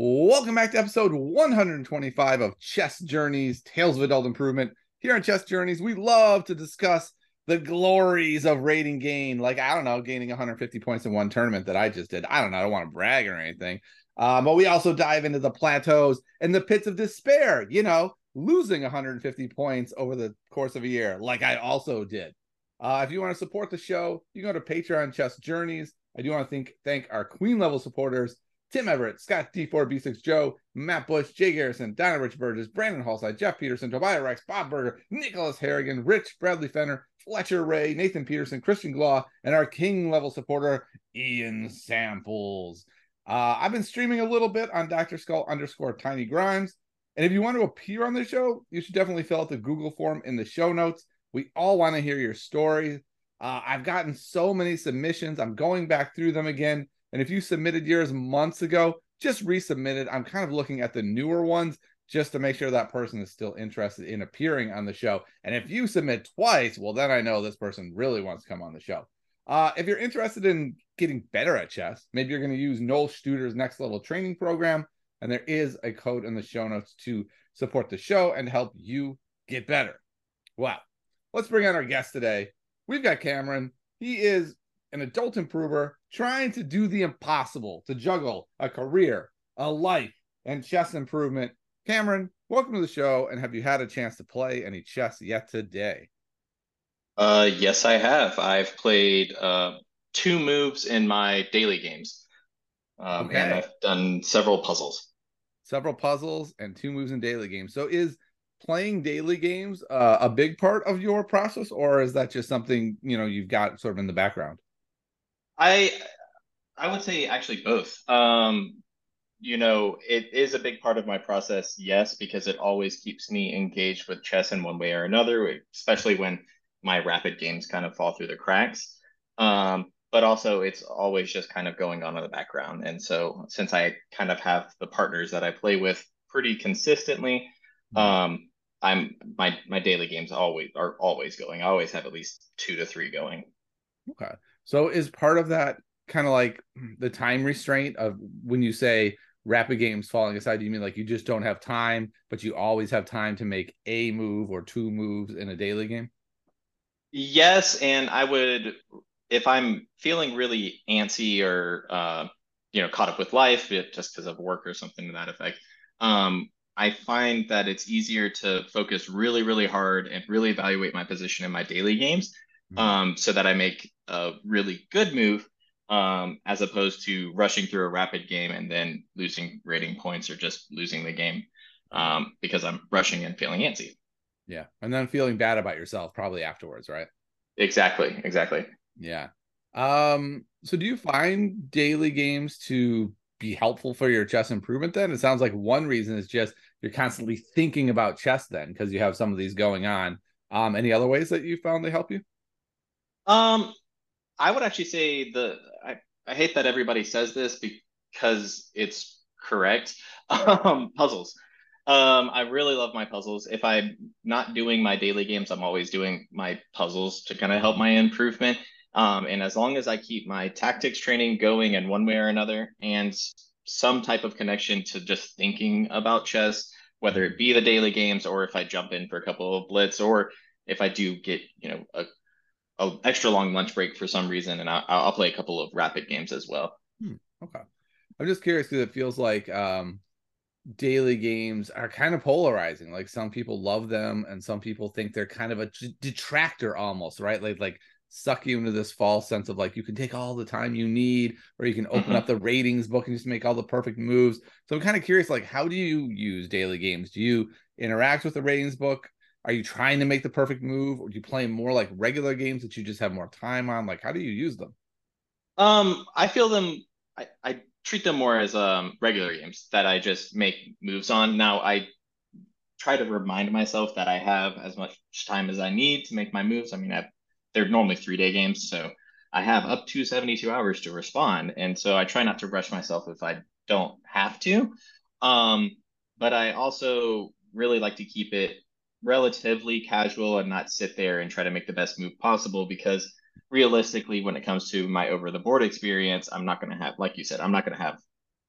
Welcome back to episode 125 of Chess Journeys Tales of Adult Improvement. Here on Chess Journeys, we love to discuss the glories of rating gain. Like, I don't know, gaining 150 points in one tournament that I just did. I don't know, I don't want to brag or anything. Um, but we also dive into the plateaus and the pits of despair, you know, losing 150 points over the course of a year, like I also did. Uh, if you want to support the show, you go to Patreon Chess Journeys. I do want to thank thank our Queen level supporters Tim Everett, Scott D4B6 Joe, Matt Bush, Jay Garrison, Donna Rich Burgess, Brandon Hallside, Jeff Peterson, Tobias Rex, Bob Berger, Nicholas Harrigan, Rich Bradley Fenner, Fletcher Ray, Nathan Peterson, Christian Glaw, and our King level supporter, Ian Samples. Uh, I've been streaming a little bit on Dr. Skull underscore Tiny Grimes. And if you want to appear on the show, you should definitely fill out the Google form in the show notes. We all want to hear your story. Uh, I've gotten so many submissions. I'm going back through them again. And if you submitted yours months ago, just resubmit it. I'm kind of looking at the newer ones just to make sure that person is still interested in appearing on the show. And if you submit twice, well, then I know this person really wants to come on the show. Uh, if you're interested in getting better at chess, maybe you're going to use Noel Studer's next level training program. And there is a code in the show notes to support the show and help you get better. Well, let's bring on our guest today. We've got Cameron. He is an adult improver trying to do the impossible to juggle a career, a life, and chess improvement. Cameron, welcome to the show. And have you had a chance to play any chess yet today? Uh, yes, I have. I've played uh, two moves in my daily games. Um, okay. And I've done several puzzles. Several puzzles and two moves in daily games. So is playing daily games uh, a big part of your process, or is that just something you know you've got sort of in the background? I I would say actually both. Um, you know, it is a big part of my process, yes, because it always keeps me engaged with chess in one way or another, especially when my rapid games kind of fall through the cracks. Um, but also, it's always just kind of going on in the background. And so, since I kind of have the partners that I play with pretty consistently, mm-hmm. um, I'm my my daily games always are always going. I always have at least two to three going. Okay. So is part of that kind of like the time restraint of when you say rapid games falling aside, do you mean like you just don't have time, but you always have time to make a move or two moves in a daily game? Yes, and I would if I'm feeling really antsy or uh, you know caught up with life just because of work or something to that effect. Um, I find that it's easier to focus really, really hard and really evaluate my position in my daily games mm-hmm. um, so that I make a really good move um, as opposed to rushing through a rapid game and then losing rating points or just losing the game um, because I'm rushing and feeling antsy. Yeah. And then feeling bad about yourself probably afterwards, right? Exactly. Exactly. Yeah. Um, so do you find daily games to be helpful for your chess improvement then? It sounds like one reason is just you're constantly thinking about chess then because you have some of these going on. Um, any other ways that you found they help you? Um, I would actually say the I, I hate that everybody says this because it's correct. Um, puzzles. Um, I really love my puzzles. If I'm not doing my daily games, I'm always doing my puzzles to kind of help my improvement. Um, and as long as I keep my tactics training going in one way or another, and some type of connection to just thinking about chess, whether it be the daily games or if I jump in for a couple of blitz, or if I do get you know a a extra long lunch break for some reason, and I'll, I'll play a couple of rapid games as well. Hmm, okay, I'm just curious because it feels like um, daily games are kind of polarizing. Like some people love them, and some people think they're kind of a detractor almost, right? Like like suck you into this false sense of like you can take all the time you need, or you can open mm-hmm. up the ratings book and just make all the perfect moves. So I'm kind of curious, like how do you use daily games? Do you interact with the ratings book? Are you trying to make the perfect move, or do you play more like regular games that you just have more time on? Like, how do you use them? Um, I feel them. I, I treat them more as um regular games that I just make moves on. Now I try to remind myself that I have as much time as I need to make my moves. I mean, I, they're normally three day games, so I have up to 72 hours to respond. And so I try not to rush myself if I don't have to. Um, but I also really like to keep it relatively casual and not sit there and try to make the best move possible because realistically when it comes to my over the board experience i'm not going to have like you said i'm not going to have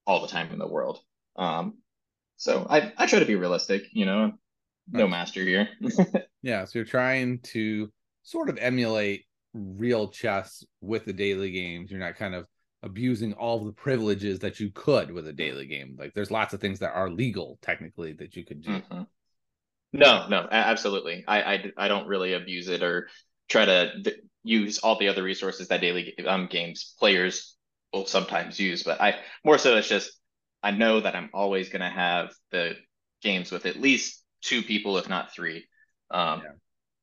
all the time in the world Um, so I I try to be realistic, you know, no nice. master here. yeah, so you're trying to sort of emulate real chess with the daily games. You're not kind of abusing all the privileges that you could with a daily game. Like there's lots of things that are legal technically that you could do. Mm-hmm. No, no, absolutely. I, I I don't really abuse it or try to use all the other resources that daily um, games players will sometimes use. But I more so it's just I know that I'm always going to have the games with at least two people, if not three. Um, yeah.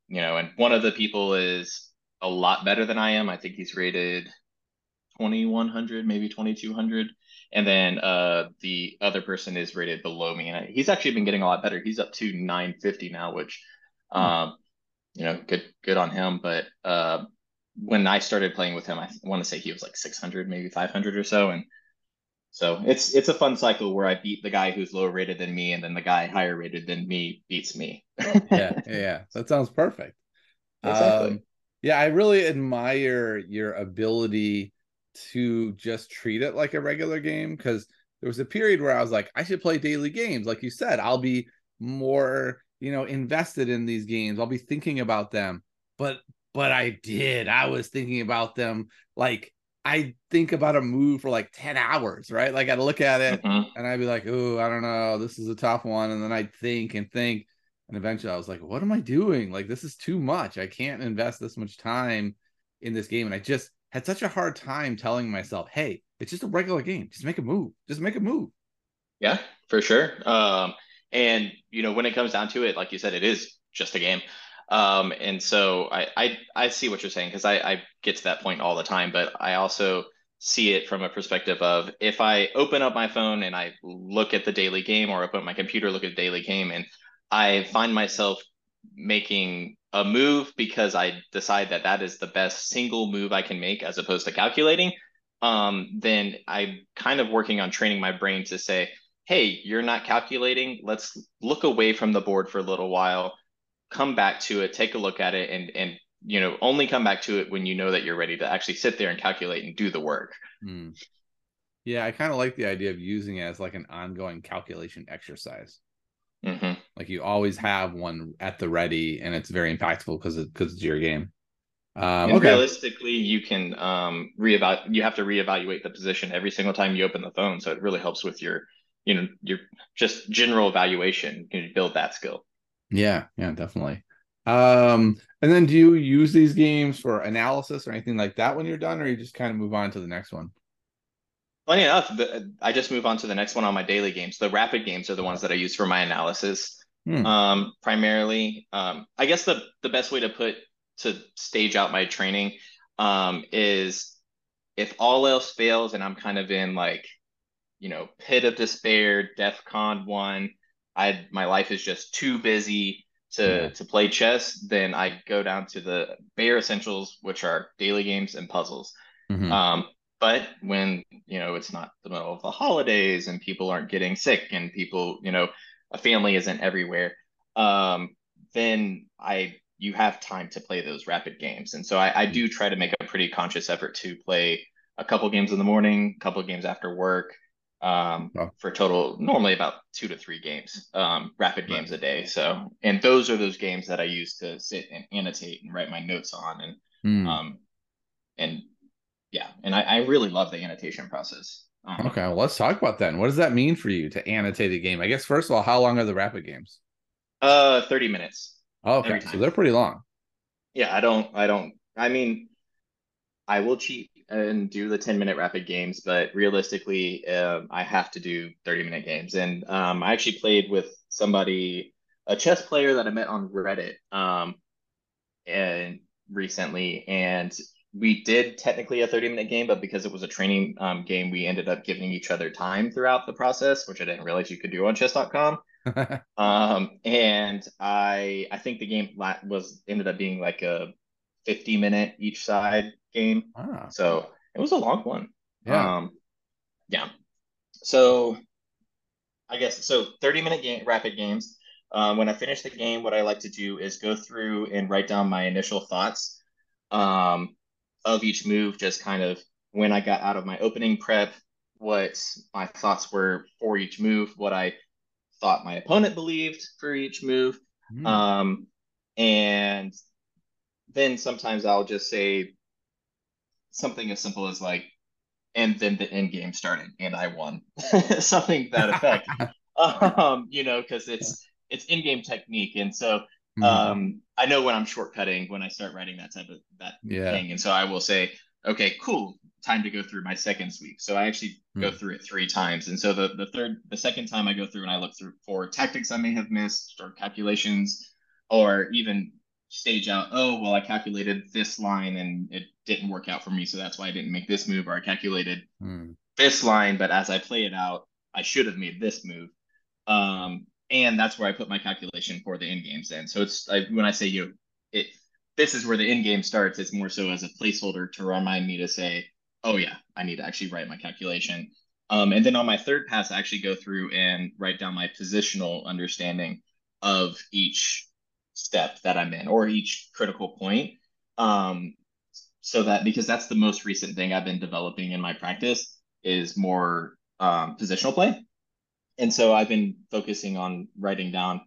You know, and one of the people is a lot better than I am. I think he's rated 2100, maybe 2200. And then uh, the other person is rated below me. And he's actually been getting a lot better. He's up to 950 now, which, um, you know, good, good on him. But uh, when I started playing with him, I want to say he was like 600, maybe 500 or so. And so it's it's a fun cycle where I beat the guy who's lower rated than me, and then the guy higher rated than me beats me. yeah, yeah, that sounds perfect. Exactly. Um, yeah, I really admire your ability to just treat it like a regular game because there was a period where I was like, I should play daily games. Like you said, I'll be more, you know, invested in these games. I'll be thinking about them. But but I did. I was thinking about them like I think about a move for like 10 hours, right? Like I'd look at it mm-hmm. and I'd be like, oh, I don't know, this is a tough one. And then I'd think and think. And eventually I was like, what am I doing? Like, this is too much. I can't invest this much time in this game. And I just had such a hard time telling myself, hey, it's just a regular game. Just make a move. Just make a move. Yeah, for sure. Um, and you know, when it comes down to it, like you said, it is just a game. Um, and so I, I I see what you're saying because I, I get to that point all the time, but I also see it from a perspective of if I open up my phone and I look at the daily game or open up my computer, look at the daily game, and I find myself making a move because I decide that that is the best single move I can make as opposed to calculating, um, then I'm kind of working on training my brain to say, hey, you're not calculating. Let's look away from the board for a little while, come back to it, take a look at it, and and you know only come back to it when you know that you're ready to actually sit there and calculate and do the work. Hmm. Yeah, I kind of like the idea of using it as like an ongoing calculation exercise. Mm-hmm. Like you always have one at the ready, and it's very impactful because because it's your game. Um, okay. Realistically, you can um, reevaluate. You have to reevaluate the position every single time you open the phone, so it really helps with your, you know, your just general evaluation. You can build that skill. Yeah, yeah, definitely. Um, and then do you use these games for analysis or anything like that when you're done, or you just kind of move on to the next one? Funny enough, the, I just move on to the next one on my daily games. The rapid games are the ones that I use for my analysis, hmm. um, primarily. Um, I guess the the best way to put to stage out my training um, is if all else fails and I'm kind of in like, you know, pit of despair, DEF CON one, I my life is just too busy to yeah. to play chess, then I go down to the bare essentials, which are daily games and puzzles. Mm-hmm. Um, but when you know it's not the middle of the holidays and people aren't getting sick and people you know a family isn't everywhere um, then i you have time to play those rapid games and so I, I do try to make a pretty conscious effort to play a couple games in the morning a couple games after work um, for total normally about two to three games um, rapid games right. a day so and those are those games that i use to sit and annotate and write my notes on and mm. um, and yeah, and I, I really love the annotation process. Um, okay, well, let's talk about that. And what does that mean for you to annotate a game? I guess first of all, how long are the rapid games? Uh, thirty minutes. Oh, okay, so they're pretty long. Yeah, I don't, I don't. I mean, I will cheat and do the ten minute rapid games, but realistically, um, I have to do thirty minute games. And um, I actually played with somebody, a chess player that I met on Reddit, um, and recently, and we did technically a 30 minute game, but because it was a training um, game, we ended up giving each other time throughout the process, which I didn't realize you could do on chess.com. um, and I I think the game was ended up being like a 50 minute each side game. Ah. So it was a long one. Yeah. Um, yeah. So I guess so 30 minute game rapid games. Um, when I finish the game, what I like to do is go through and write down my initial thoughts. Um, of each move, just kind of when I got out of my opening prep, what my thoughts were for each move, what I thought my opponent believed for each move. Mm. Um, and then sometimes I'll just say something as simple as like, and then the end game started and I won. something that effect. um, you know, because it's it's end-game technique. And so mm-hmm. um I know when I'm shortcutting when I start writing that type of that yeah. thing. And so I will say, okay, cool, time to go through my second sweep. So I actually mm. go through it three times. And so the the third the second time I go through and I look through for tactics I may have missed or calculations or even stage out, oh well I calculated this line and it didn't work out for me. So that's why I didn't make this move, or I calculated mm. this line, but as I play it out, I should have made this move. Um, and that's where I put my calculation for the end games in. So it's I, when I say you, it this is where the end game starts. It's more so as a placeholder to remind me to say, oh yeah, I need to actually write my calculation. Um, and then on my third pass, I actually go through and write down my positional understanding of each step that I'm in or each critical point. Um, so that because that's the most recent thing I've been developing in my practice is more um, positional play. And so I've been focusing on writing down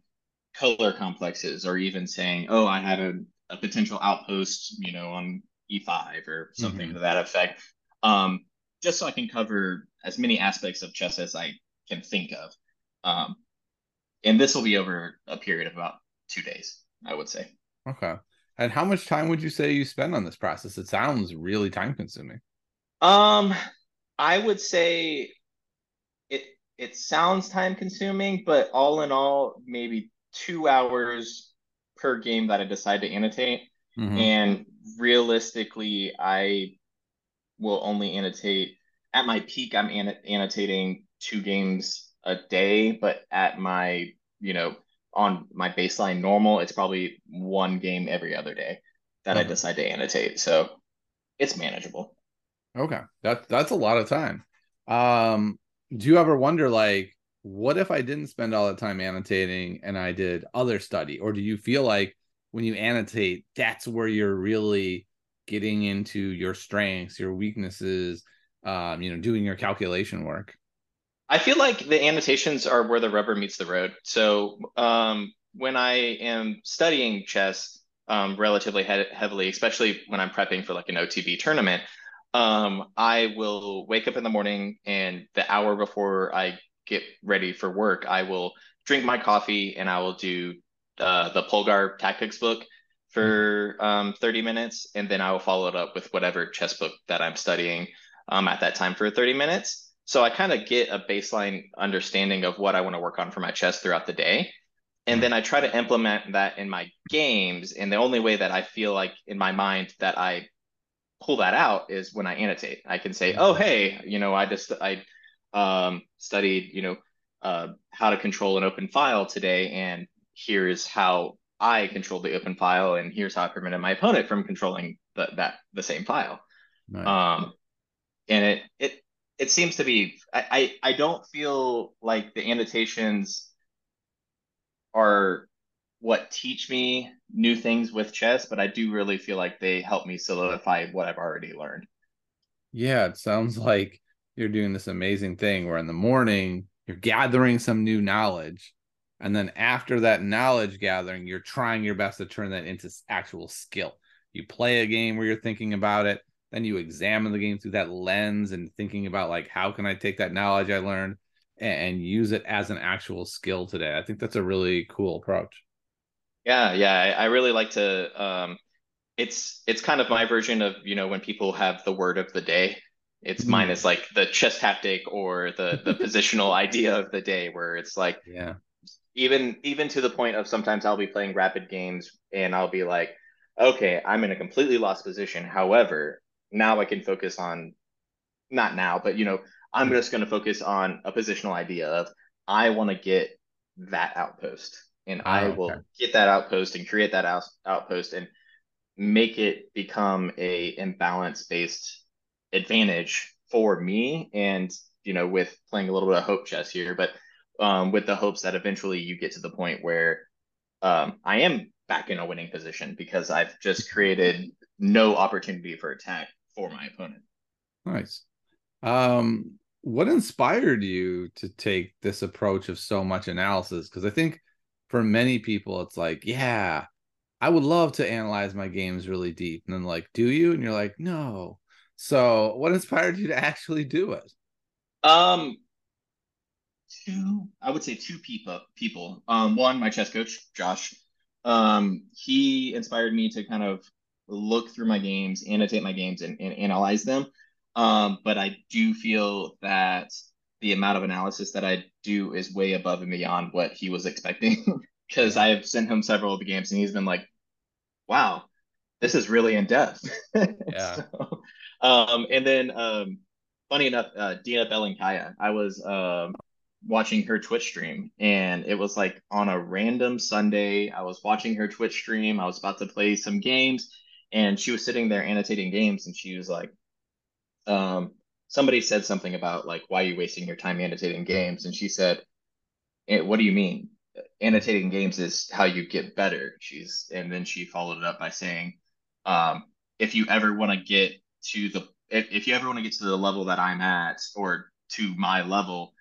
color complexes or even saying, oh, I had a, a potential outpost, you know, on E5 or something mm-hmm. to that effect. Um, just so I can cover as many aspects of chess as I can think of. Um, and this will be over a period of about two days, I would say. Okay. And how much time would you say you spend on this process? It sounds really time consuming. Um, I would say it sounds time consuming, but all in all, maybe two hours per game that I decide to annotate. Mm-hmm. And realistically, I will only annotate at my peak. I'm annotating two games a day, but at my, you know, on my baseline normal, it's probably one game every other day that I decide to annotate. So it's manageable. Okay. That that's a lot of time. Um do you ever wonder like what if I didn't spend all the time annotating and I did other study? Or do you feel like when you annotate, that's where you're really getting into your strengths, your weaknesses, um, you know, doing your calculation work? I feel like the annotations are where the rubber meets the road. So um, when I am studying chess um, relatively he- heavily, especially when I'm prepping for like an OTB tournament, um, I will wake up in the morning and the hour before I get ready for work, I will drink my coffee and I will do uh, the Polgar tactics book for um, 30 minutes. And then I will follow it up with whatever chess book that I'm studying um, at that time for 30 minutes. So I kind of get a baseline understanding of what I want to work on for my chess throughout the day. And then I try to implement that in my games. And the only way that I feel like in my mind that I pull that out is when I annotate. I can say, oh, hey, you know, I just I um, studied, you know, uh, how to control an open file today, and here's how I control the open file, and here's how I prevented my opponent from controlling the, that the same file. Nice. Um, and it it it seems to be. I, I I don't feel like the annotations are what teach me new things with chess, but I do really feel like they help me solidify what I've already learned. Yeah, it sounds like you're doing this amazing thing where in the morning you're gathering some new knowledge. And then after that knowledge gathering, you're trying your best to turn that into actual skill. You play a game where you're thinking about it, then you examine the game through that lens and thinking about like how can I take that knowledge I learned and use it as an actual skill today. I think that's a really cool approach. Yeah, yeah, I, I really like to. Um, it's it's kind of my version of you know when people have the word of the day. It's mm. mine is like the chess tactic or the the positional idea of the day, where it's like yeah, even even to the point of sometimes I'll be playing rapid games and I'll be like, okay, I'm in a completely lost position. However, now I can focus on not now, but you know, I'm mm. just going to focus on a positional idea of I want to get that outpost and oh, I will get that outpost and create that out, outpost and make it become a imbalance based advantage for me and you know with playing a little bit of hope chess here but um, with the hopes that eventually you get to the point where um, I am back in a winning position because I've just created no opportunity for attack for my opponent. Nice. Um, what inspired you to take this approach of so much analysis? Because I think for many people, it's like, yeah, I would love to analyze my games really deep. And then, like, do you? And you're like, no. So, what inspired you to actually do it? Um, two, I would say two people. People. Um, one, my chess coach, Josh. Um, he inspired me to kind of look through my games, annotate my games, and, and analyze them. Um, but I do feel that the amount of analysis that I do is way above and beyond what he was expecting. Because I have sent him several of the games, and he's been like, "Wow, this is really in depth." Yeah. so, um, and then, um, funny enough, uh, Dina Belenkaya, I was um watching her Twitch stream, and it was like on a random Sunday. I was watching her Twitch stream. I was about to play some games, and she was sitting there annotating games, and she was like, um, somebody said something about like, why are you wasting your time annotating games? And she said, "Eh, what do you mean? Annotating games is how you get better. She's, and then she followed it up by saying, um, if you ever want to get to the, if, if you ever want to get to the level that I'm at or to my level,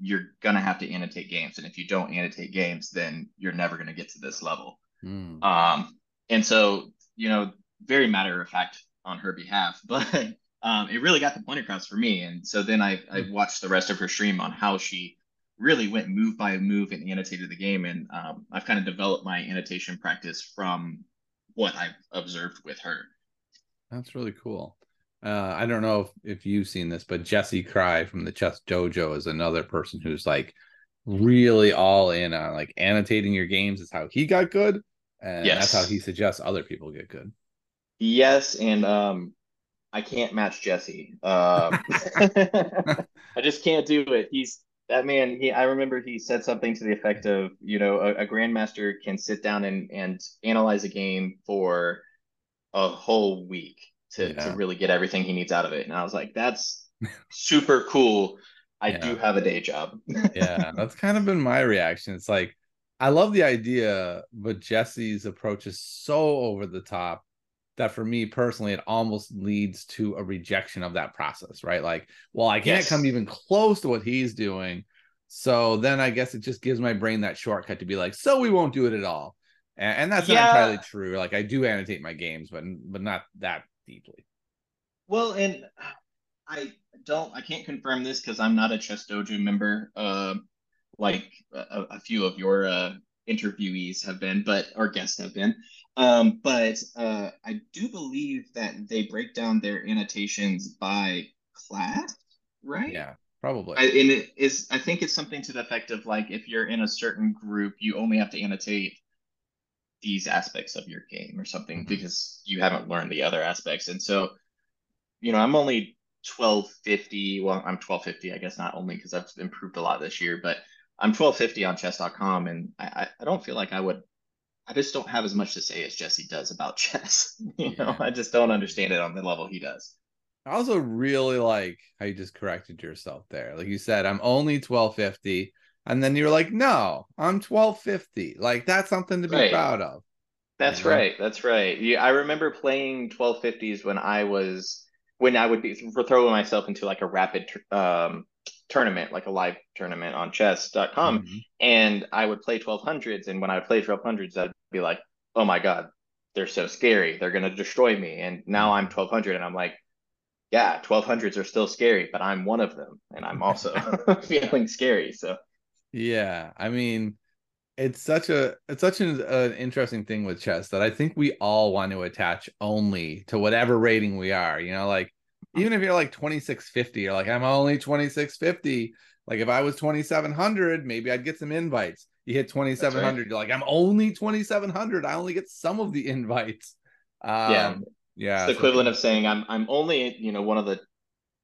you're gonna have to annotate games. And if you don't annotate games, then you're never gonna get to this level. Mm. Um, and so, you know, very matter of fact on her behalf, but um, it really got the point across for me. And so then I, I watched the rest of her stream on how she really went move by move and annotated the game. And um, I've kind of developed my annotation practice from what I've observed with her. That's really cool. Uh, I don't know if, if you've seen this, but Jesse Kraai from the Chess Dojo is another person who's like really all in on like annotating your games is how he got good. And Yes. that's how he suggests other people get good. Yes, and um, I can't match Jesse. Um, I just can't do it. He's that man. He I remember he said something to the effect of, you know, a, a grandmaster can sit down and and analyze a game for a whole week to Yeah. to really get everything he needs out of it. And I was like, that's super cool. I Yeah. do have a day job. yeah, that's kind of been my reaction. It's like I love the idea, but Jesse's approach is so over the top that for me personally, it almost leads to a rejection of that process, right? Like, well, I can't Yes. come even close to what he's doing. So then I guess it just gives my brain that shortcut to be like, so we won't do it at all. And, and that's Yeah. not entirely true. Like I do annotate my games, but but not that deeply. Well, and I don't, I can't confirm this because I'm not a Chess Dojo member, uh, like a, a few of your uh, interviewees have been, but our guests have been. Um, but uh, I do believe that they break down their annotations by class, right? Yeah, probably. I, and it is, I think it's something to the effect of like if you're in a certain group, you only have to annotate these aspects of your game or something Mhm. because you haven't learned the other aspects. And so, you know, I'm only 1250. Well, I'm 1250, I guess not only because I've improved a lot this year, but I'm 1250 on chess.com. And I, I don't feel like I would, I just don't have as much to say as Jesse does about chess. You know. I just don't understand it on the level he does. I also really like how you just corrected yourself there. Like you said, I'm only 1250. And then you're like, no, I'm 1250. Like that's something to be Right. proud of. That's right. That's right. Yeah, I remember playing 1250s when I was when I would be throwing myself into like a rapid um, tournament, like a live tournament on chess.com, Mhm. and I would play 1200s. And when I would play 1200s, I'd be like, "Oh my God, they're so scary. They're gonna destroy me." And now I'm 1200, and I'm like, "Yeah, 1200s are still scary, but I'm one of them, and I'm also feeling scary." So Yeah. I mean, it's such a it's such an, an interesting thing with chess that I think we all want to attach only to whatever rating we are. You know, like mm-hmm. even if you're like 2650, you're like, I'm only 2650. Like if I was 2700, maybe I'd get some invites. You hit 2700, you're like, I'm only 2700. I only get some of the invites. Um, Yeah. yeah. it's the so- equivalent of saying I'm I'm only you know one of the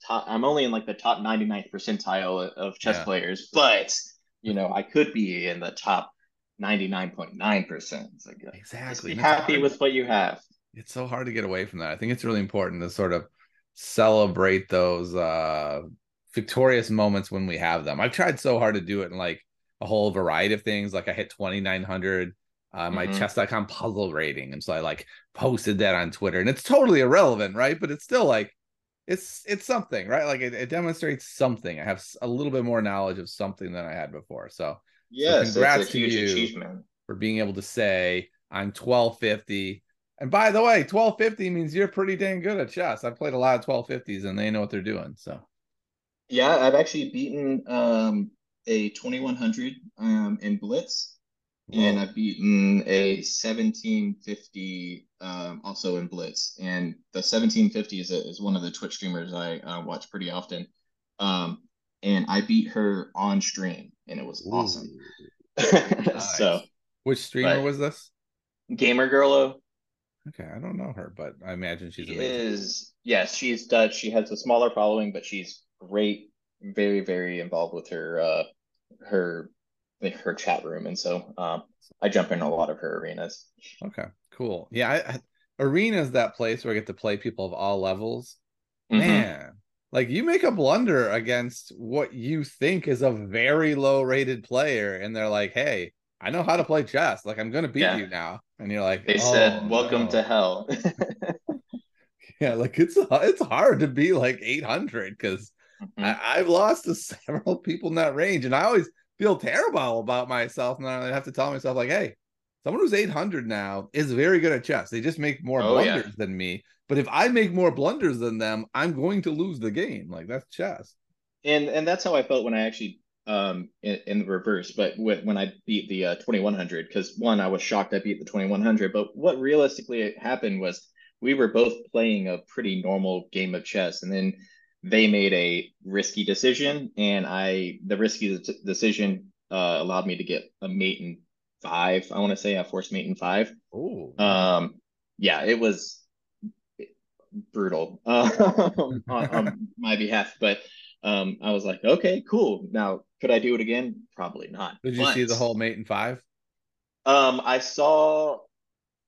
top I'm only in like the top 99th percentile of chess Yeah. players, but you know I could be in the top 99.9 percent. Like exactly. be happy hard- with what you have. it's so hard to get away from that. I think it's really important to sort of celebrate those uh victorious moments when we have them. I've tried so hard to do it and like a whole variety of things. Like I hit 2900 uh my Mhm. chess.com puzzle rating and so I like posted that on Twitter and it's totally irrelevant, right? But it's still like it's it's something, right? Like it, it demonstrates something. I have a little bit more knowledge of something than I had before. So yes, so congrats it's a huge to you achievement. for being able to say I'm 1250. And by the way, 1250 means you're pretty dang good at chess. I've played a lot of 1250s and they know what they're doing. So Yeah, I've actually beaten um, a 2100 um, in Blitz, and I've beaten a 1750 um, also in Blitz. And the 1750 is, a, is one of the Twitch streamers I uh, watch pretty often. Um, and I beat her on stream, and it was awesome. Ooh, So, which streamer was this? Gamer Girlo Okay, I don't know her, but I imagine she's She amazing. is, yes, she's Dutch. She has a smaller following, but she's great, very, very involved with her uh her her chat room. And so um I jump in a lot of her arenas. Okay, cool. Yeah, I, arena is that place where I get to play people of all levels. Mhm. Man, like you make a blunder against what you think is a very low rated player, and they're like, "Hey, I know how to play chess. Like I'm gonna beat Yeah. you now," and you're like, They "Oh, said, "Welcome no." to hell." yeah." Like it's it's hard to be like 800 because Mhm. I, I've lost to several people in that range, and I always feel terrible about myself. And I have to tell myself, like, hey, someone who's 800 now is very good at chess. They just make more Oh, yeah. blunders than me. But if I make more blunders than them, I'm going to lose the game. Like that's chess. and and that's how I felt when I actually um in, in the reverse, but when when I beat the uh, 2100 because one I was shocked I beat the 2100, but what realistically happened was we were both playing a pretty normal game of chess, and then they made a risky decision, and I the risky decision uh, allowed me to get a mate in five. I want to say I forced mate in five. Oh, Um, yeah, it was brutal uh, on, on my behalf, but um, I was like, okay, cool. Now, could I do it again? Probably not. did you But, see the whole mate in five? Um, I saw.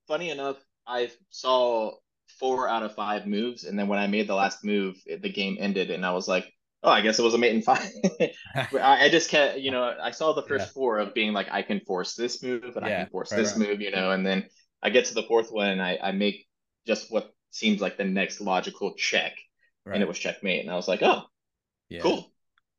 Funny enough, I saw four out of five moves, and then when I made the last move, it, the game ended, and I was like, oh, I guess it was a mate in five. I, I just can't, you know, I saw the first Yeah. four of being like, I can force this move, and I can force right, this right. move, you know, and then I get to the fourth one, and I, I make just what seems like the next logical check, and it was checkmate, and I was like, oh, Yeah. cool.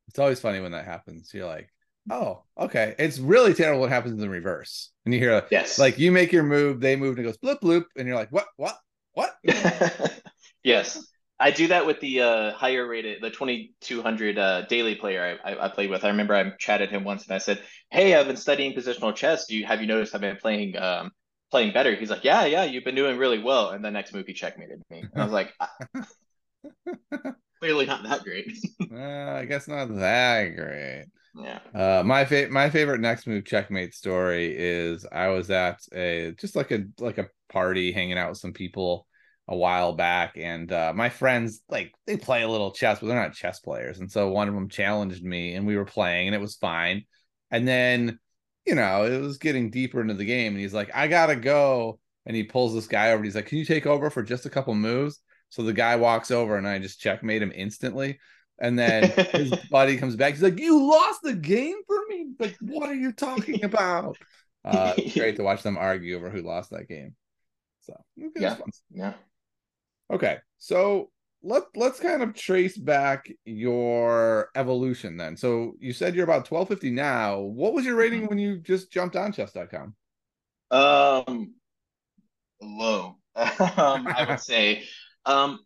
It's always funny when that happens. You're like, oh, okay. It's really terrible what happens in the reverse. And you hear Yes. like you make your move, they move and it goes bloop bloop, and you're like, what, what, what? yes. I do that with the uh, higher rated, the 2200 uh, daily player I, I, I played with. I remember I chatted him once and I said, "Hey, I've been studying positional chess. Do you have you noticed I've been playing um, playing better?" He's like, "Yeah, yeah, you've been doing really well." And the next move he checkmated me. And I was like, "Clearly not that great." Uh, I guess not that great. Yeah. Uh, my fa- my favorite next move checkmate story is I was at a just like a like a party hanging out with some people a while back, and uh, my friends like they play a little chess, but they're not chess players, and so one of them challenged me, and we were playing, and it was fine, and then you know it was getting deeper into the game, and he's like, I gotta go, and he pulls this guy over, and he's like, Can you take over for just a couple moves? So the guy walks over, and I just checkmate him instantly. And then his buddy comes back. He's like, "You lost the game for me." Like, what are you talking about? Uh, great to watch them argue over who lost that game. So Yeah. Yeah. Okay, so let let's kind of trace back your evolution then. So you said you're about twelve fifty now. What was your rating when you just jumped on chess.com? Um, low. um, I would say. Um,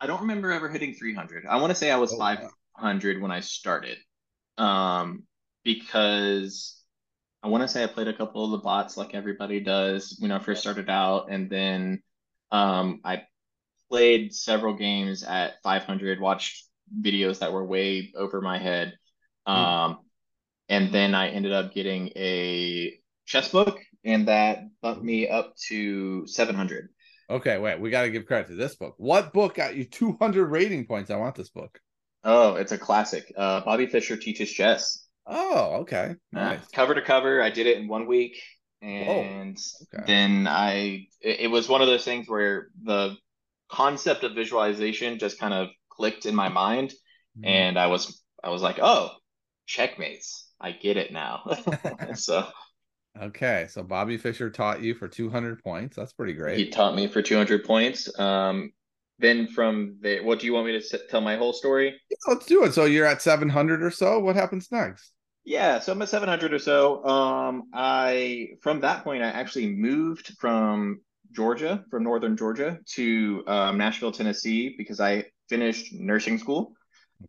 I don't remember ever hitting 300. I want to say I was Oh, wow. 500 when I started. Um, because I want to say I played a couple of the bots like everybody does when I first started out, and then um, I played several games at 500, watched videos that were way over my head. Um, and then I ended up getting a chess book, and that bumped me up to 700. Okay, wait, we got to give credit to this book. What book got you 200 rating points? I want this book. Oh, it's a classic. Uh, Bobby Fischer teaches chess. Oh, okay. Uh, Nice. cover to cover. I did it in one week. And okay. then I, it, it was one of those things where the concept of visualization just kind of clicked in my mind. Mm-hmm. And I was, I was like, oh, checkmates. I get it now. so Okay, so Bobby Fischer taught you for 200 points. That's pretty great. he taught me for 200 points. Um, then from there, what do you want me to tell my whole story? Yeah, let's do it. So you're at 700 or so. What happens next? Yeah, so I'm at 700 or so. Um, I from that point, I actually moved from Georgia, from northern Georgia, to um, Nashville, Tennessee, because I finished nursing school.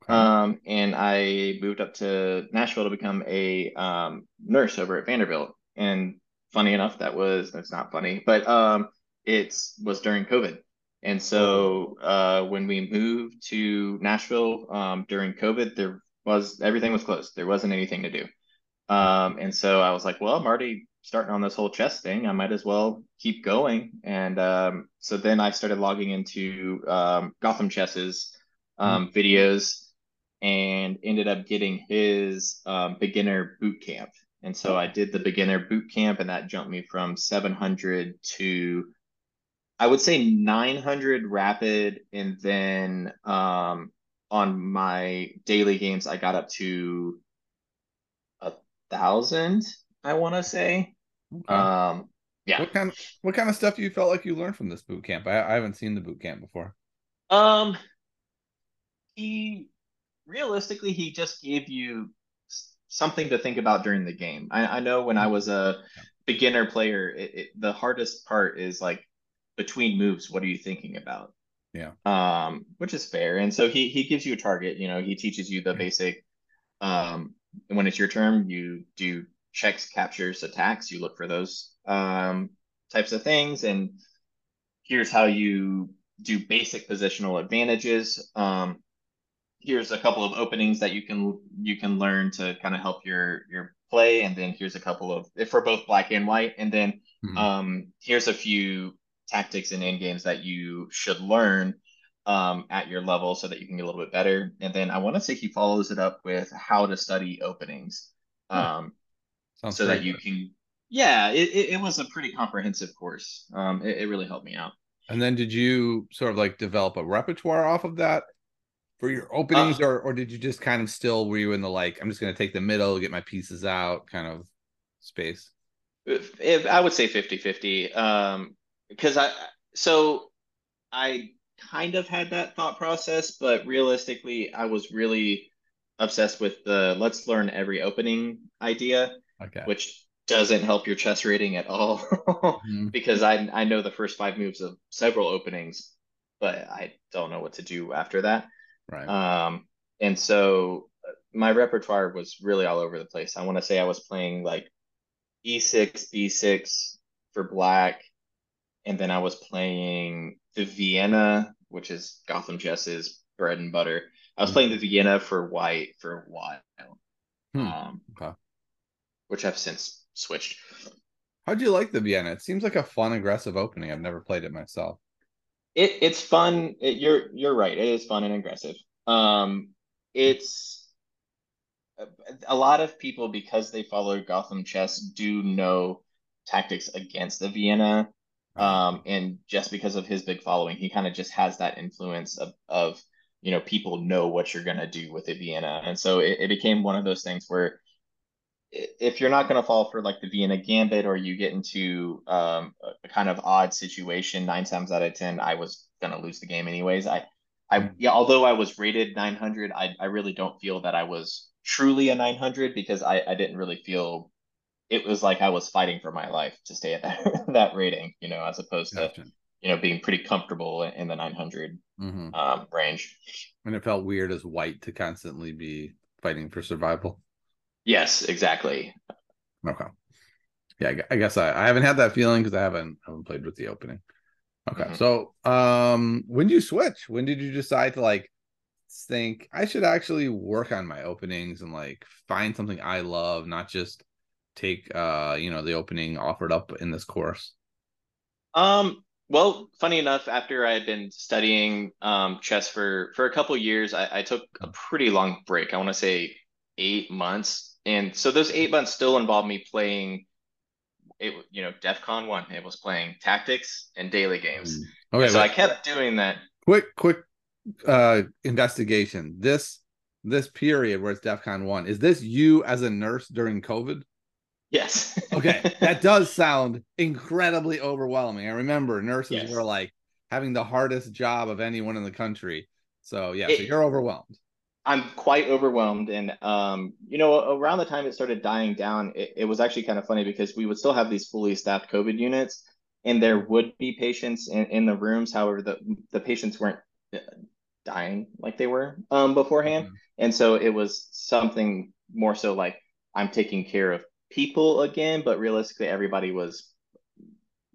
Okay. Um, and I moved up to Nashville to become a um, nurse over at Vanderbilt. And funny enough, that was that's not funny, but um, it was during COVID. And so uh, when we moved to Nashville um, during COVID, there was everything was closed. There wasn't anything to do. Um, and so I was like, well, I'm already starting on this whole chess thing. I might as well keep going. And um, so then I started logging into um, Gotham Chess's um, mm-hmm. videos and ended up getting his um, beginner boot camp. And so I did the beginner boot camp, and that jumped me from 700 to I would say 900 rapid, and then um, on my daily games, I got up to a thousand. I want to say. Okay. Um, yeah. What kind of what kind of stuff do you felt like you learned from this boot camp? I, I haven't seen the boot camp before. Um, he realistically he just gave you something to think about during the game. I, I know when I mm-hmm. was a beginner player, it, it, the hardest part is like between moves, what are you thinking about? Yeah. Um, which is fair. And so he he gives you a target, you know, he teaches you the basic um when it's your turn, you do checks, captures, attacks, you look for those um types of things and here's how you do basic positional advantages. Um here's a couple of openings that you can you can learn to kind of help your your play and then here's a couple of if for both black and white and then mm-hmm. um here's a few tactics and end games that you should learn um, at your level so that you can get a little bit better. And then I want to say he follows it up with how to study openings um, so that you can. Yeah, it, it, it, was a pretty comprehensive course. Um, it, it really helped me out. And then did you sort of like develop a repertoire off of that for your openings, uh, or or did you just kind of still were you in the like I'm just going to take the middle, get my pieces out kind of space? If, if I would say 50 50. Um, because I so I kind of had that thought process, but realistically, I was really obsessed with the let's learn every opening idea, okay. which doesn't help your chess rating at all mm-hmm. because I I know the first five moves of several openings, but I don't know what to do after that. Right. Um, and so uh, my repertoire was really all over the place. I want to say I was playing like e6, b6 for black, and then I was playing the Vienna, which is Gotham Chess's bread and butter. I was mm-hmm. playing the Vienna for white for a while, hmm. um, okay. which I've since switched. How'd you like the Vienna? It seems like a fun, aggressive opening. I've never played it myself. It it's fun. It, you're you're right. It is fun and aggressive. Um, it's a lot of people because they follow Gotham Chess do know tactics against the Vienna um, and just because of his big following, he kind of just has that influence of, of, you know, people know what you're going to do with a Vienna. And so it, it became one of those things where if you're not going to fall for like the Vienna gambit or you get into um, a kind of odd situation, nine times out of 10, I was going to lose the game anyways. I, I, mm. yeah, although I was rated 900, I, I really don't feel that I was truly a 900 because I, I didn't really feel it was like I was fighting for my life to stay at that that rating, you know, as opposed gotcha. to you know being pretty comfortable in the 900 mm-hmm. um, range. And it felt weird as white to constantly be fighting for survival. Yes, exactly. Okay. Yeah, I guess I, I haven't had that feeling because I haven't haven't played with the opening. Okay, mm-hmm. so um, when did you switch? When did you decide to like think I should actually work on my openings and like find something I love, not just take uh you know the opening offered up in this course um well funny enough after i had been studying um chess for for a couple years I, I took a pretty long break i want to say eight months and so those eight months still involved me playing it you know def con 1 it was playing tactics and daily games mm. okay so i kept doing that quick quick uh investigation this this period where it's def con 1 is this you as a nurse during covid Yes. okay, that does sound incredibly overwhelming. I remember nurses yes. were like having the hardest job of anyone in the country. So yeah, It- so you're overwhelmed. I'm quite overwhelmed. And, um, you know, around the time it started dying down, it, it was actually kind of funny because we would still have these fully staffed COVID units and there would be patients in, in the rooms. However, the, the patients weren't uh, dying like they were um, beforehand. Mhm. And so it was something more so like I'm taking care of people again, but realistically, everybody was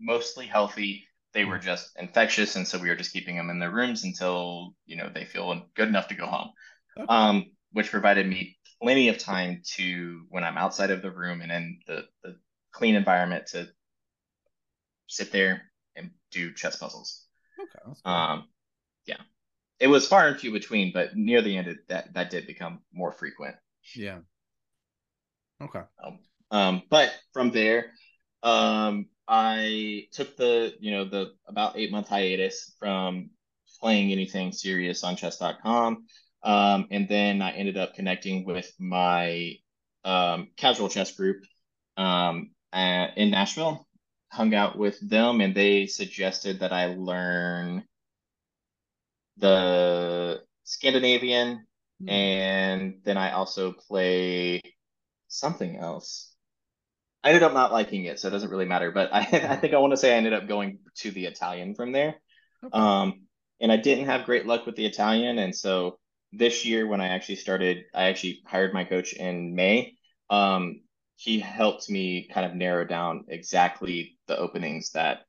mostly healthy. They were just infectious, and so we were just keeping them in their rooms until you know they feel good enough to go home. Okay. Um, which provided me plenty of time to when I'm outside of the room and in the, the clean environment to sit there and do chess puzzles. Okay. cool. Um, yeah, it was far and few between, but near the end, it, that that did become more frequent. yeah. Okay. Um, but from there, um, I took the, you know, the about eight month hiatus from playing anything serious on chess.com. Um, and then I ended up connecting with my um, casual chess group um, at, in Nashville, hung out with them, and they suggested that I learn the Scandinavian, Hmm. and then I also play something else. I ended up not liking it, so it doesn't really matter. But I, I think I want to say I ended up going to the Italian from there. Okay. Um, and I didn't have great luck with the Italian, and so this year when I actually started, I actually hired my coach in May. Um, he helped me kind of narrow down exactly the openings that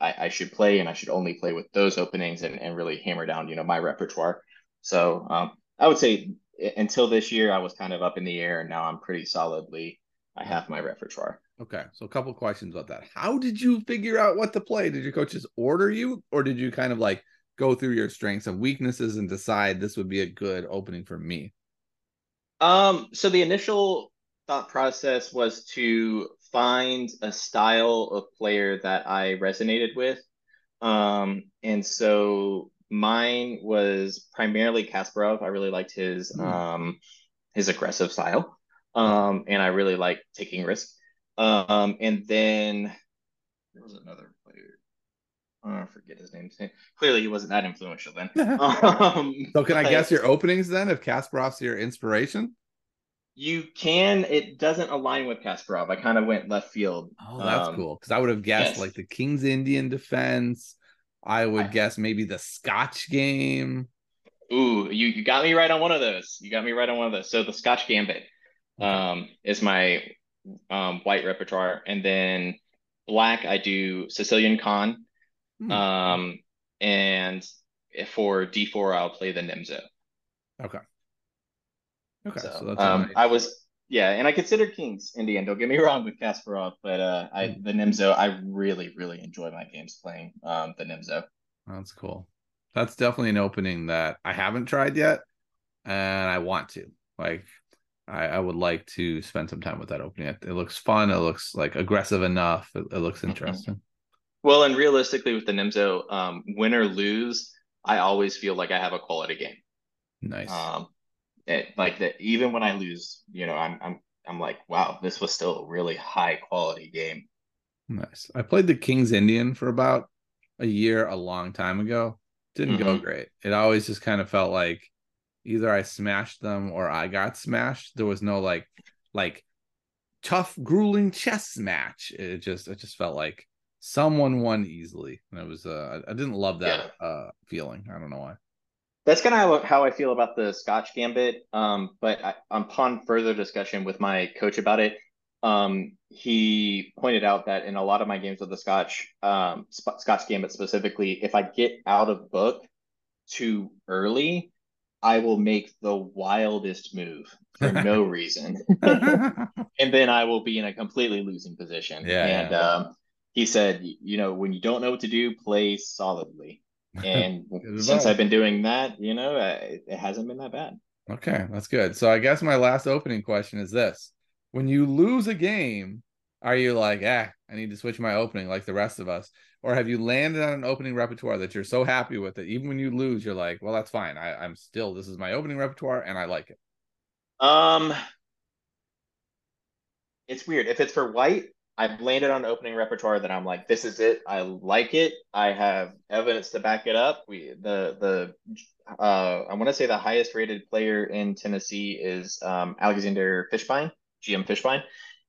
I, I should play, and I should only play with those openings, and, and really hammer down, you know, my repertoire. So um, I would say until this year, I was kind of up in the air, and now I'm pretty solidly. I have my repertoire. Okay, so a couple questions about that. How did you figure out what to play? Did your coaches order you, or did you kind of like go through your strengths and weaknesses and decide this would be a good opening for me? Um, so the initial thought process was to find a style of player that I resonated with. Um, and so mine was primarily Kasparov. I really liked his Hmm. um his aggressive style. Um, and I really liked taking risk. Um, and then there was another I forget his name. Clearly, he wasn't that influential then. Um, So can I but- guess your openings then? If Kasparov's your inspiration? You can. It doesn't align with Kasparov. I kind of went left field. Oh, that's Um, cool. Because I would have guessed yes. like the King's Indian defense. I would I- guess maybe the Scotch game. Ooh, you you got me right on one of those. You got me right on one of those. So the Scotch Gambit um is my um white repertoire, and then black I do Sicilian Kan. Hmm. Um, and for D4 I'll play the Nimzo. okay. Okay. So, So, that's um, nice- I was yeah, and I consider Kings Indian. Don't get me wrong with Kasparov, but uh, I Hmm. the Nimzo I really really enjoy my games playing um the Nimzo. That's cool. That's definitely an opening that I haven't tried yet, and I want to. Like, I, I would like to spend some time with that opening. It, it looks fun. It looks like aggressive enough. It, it looks Mhm. interesting. Well, and realistically with the Nimzo, um, win or lose, I always feel like I have a quality game. Nice. Um, it, like that, even when I lose, you know, I'm I'm I'm like, wow, this was still a really high quality game. nice. I played the King's Indian for about a year, a long time ago. Didn't go Mhm. great. It always just kind of felt like either I smashed them or I got smashed. There was no like like tough, grueling chess match. It just it just felt like someone won easily. And it was uh I didn't love that uh feeling. I don't know why. That's kind of how I feel about the Scotch Gambit. Um, but I, upon further discussion with my coach about it, um, he pointed out that in a lot of my games with the Scotch, um, Sp- Scotch Gambit specifically, if I get out of book too early, I will make the wildest move for no reason, and then I will be in a completely losing position. Yeah, and yeah. um, he said, you know, when you don't know what to do, play solidly. And since. I've been doing that, you know, it, it hasn't been that bad. Okay, that's good. So I guess my last opening question is this. When you lose a game, are you like, ah, I need to switch my opening like the rest of us? Or have you landed on an opening repertoire that you're so happy with that even when you lose, you're like, well, that's fine. I, I'm still this is my opening repertoire and I like it. Um, it's weird. If it's for white, I've landed on opening repertoire that I'm like, this is it. I like it. I have evidence to back it up. We the the uh, I want to say the highest rated player in Tennessee is um, Alexander Fishbein, GM Fishbein,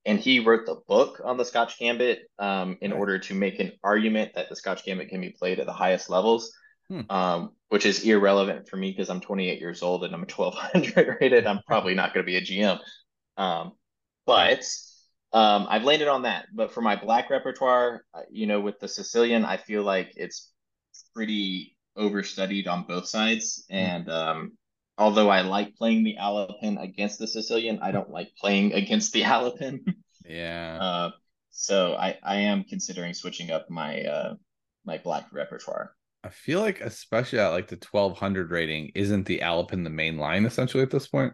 and he wrote the book on the Scotch Gambit um, in right. order to make an argument that the Scotch Gambit can be played at the highest levels. Hmm. Um, which is irrelevant for me because I'm 28 years old and I'm a 1200 rated. I'm probably not going to be a GM. Um, but um, I've landed on that. But for my black repertoire, uh, you know, with the Sicilian, I feel like it's pretty overstudied on both sides. Hmm. And um, although I like playing the Alapin against the Sicilian, I don't like playing against the Alapin. yeah. Uh, so I, I am considering switching up my uh, my black repertoire. I feel like, especially at like the 1200 rating, isn't the Alapin the main line essentially at this point?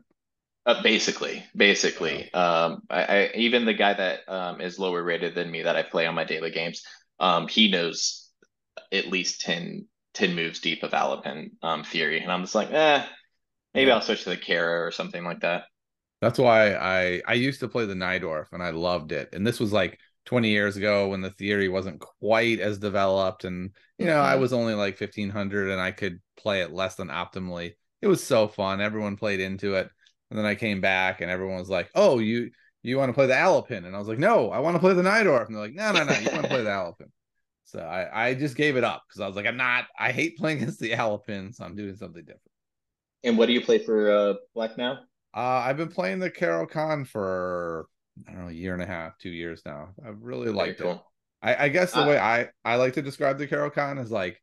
Uh, basically, basically, um, I, I, even the guy that um, is lower rated than me that I play on my daily games, um, he knows at least 10, 10 moves deep of Alapin um, theory, and I'm just like, eh, maybe I'll switch to the Caro or something like that. That's why I I used to play the Najdorf and I loved it, and this was like 20 years ago when the theory wasn't quite as developed, and you know mm-hmm. I was only like 1500 and I could play it less than optimally. It was so fun. Everyone played into it and then I came back and everyone was like, "Oh, you you want to play the Alapin?" And I was like, "No, I want to play the Najdorf." And they're like, "No, no, no, you want to play the Alapin." So I I just gave it up because I was like, I'm not. I hate playing against the Alapin, so I'm doing something different. And what do you play for uh, Black now? Uh, I've been playing the Caro-Kann for I don't know a year and a half, two years now. I've really liked cool. it. I, I guess the uh, way I I like to describe the Caro-Kann is like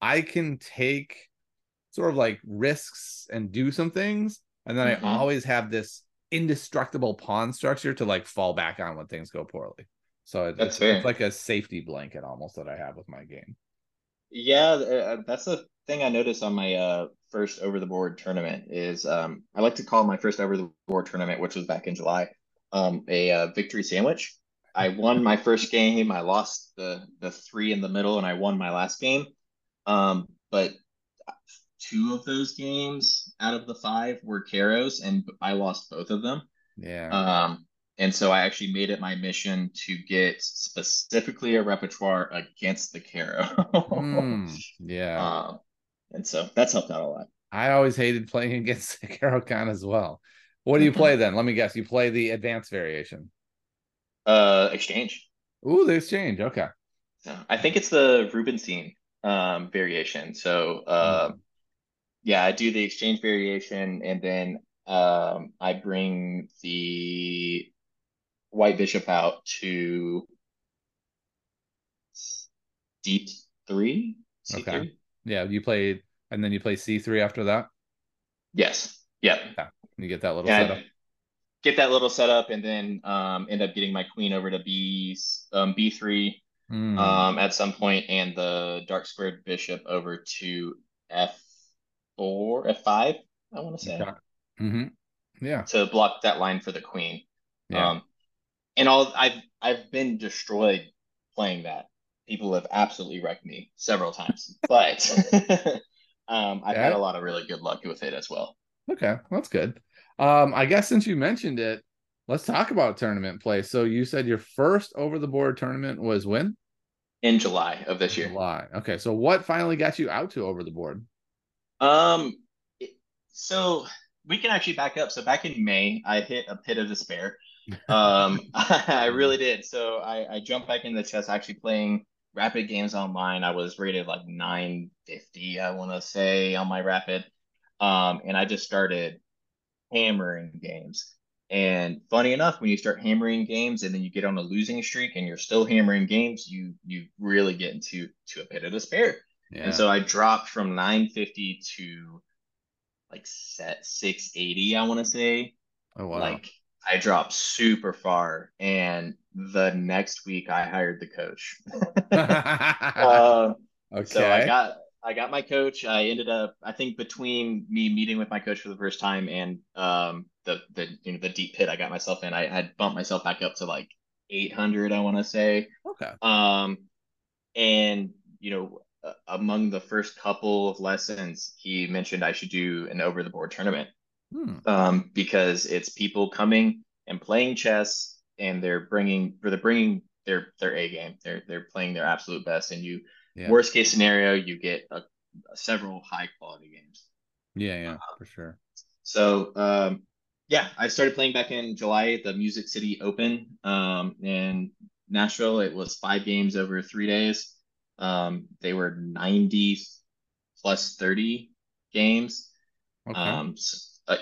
I can take sort of like risks and do some things and then mm-hmm. I always have this indestructible pawn structure to like fall back on when things go poorly. So it, it's, it's, like a safety blanket almost that I have with my game. Yeah, uh, that's the thing I noticed on my uh, first over the board tournament is um, I like to call my first over the board tournament, which was back in July, um, a uh, victory sandwich. I won my first game. I lost the the three in the middle, and I won my last game. Um, but two of those games out of the five were Caros, and I lost both of them. Yeah. Um, and so I actually made it my mission to get specifically a repertoire against the Caro. mm, yeah. Um, and so that's helped out a lot. I always hated playing against the Caro-Kann as well. What do you play then? Let me guess. You play the advanced variation. Uh, exchange. Ooh, the exchange. Okay. I think it's the Rubinstein um variation. So uh, mm yeah, I do the exchange variation, and then um, I bring the white bishop out to D three. C3. Okay. Yeah, you play, and then you play C three after that. Yes. Yep. Yeah. You get that little yeah, setup. Get that little setup, and then um, end up getting my queen over to B um, B three mm. um, at some point, and the dark squared bishop over to F four, F five, I want to say. Mm-hmm. Yeah. To block that line for the queen. Yeah. Um, and all I've I've been destroyed playing that. People have absolutely wrecked me several times, but um, I've yeah. had a lot of really good luck with it as well. Okay, that's good. Um, I guess since you mentioned it, let's talk about tournament play. So you said your first over the board tournament was when? In July of this year. July. Okay, so what finally got you out to over the board? Um, so we can actually back up. So back in May, I hit a pit of despair. Um, I really did. So I, I jumped back into the chess, actually playing rapid games online. I was rated like 950, I want to say, on my rapid. Um, and I just started hammering games. And funny enough, when you start hammering games and then you get on a losing streak and you're still hammering games, you you really get into to a pit of despair. Yeah. And so I dropped from 950 to like set 680, I want to say. Oh, wow. Like I dropped super far. And the next week I hired the coach. uh, okay. So I got I got my coach. I ended up, I think, between me meeting with my coach for the first time and um, the the you know the deep pit I got myself in, I had bumped myself back up to like 800. I want to say. Okay. Um, and you know, among the first couple of lessons, he mentioned I should do an over the board tournament hmm. um, because it's people coming and playing chess and they're bringing they're bringing their their A game. They're they're playing their absolute best, and you Yeah. worst case scenario, you get a, several high quality games. Yeah, yeah, for sure. So um, yeah, I started playing back in July at the Music City Open um, in Nashville. It was five games over three days. Um, they were 90 plus 30 games. Okay. Um, s- I,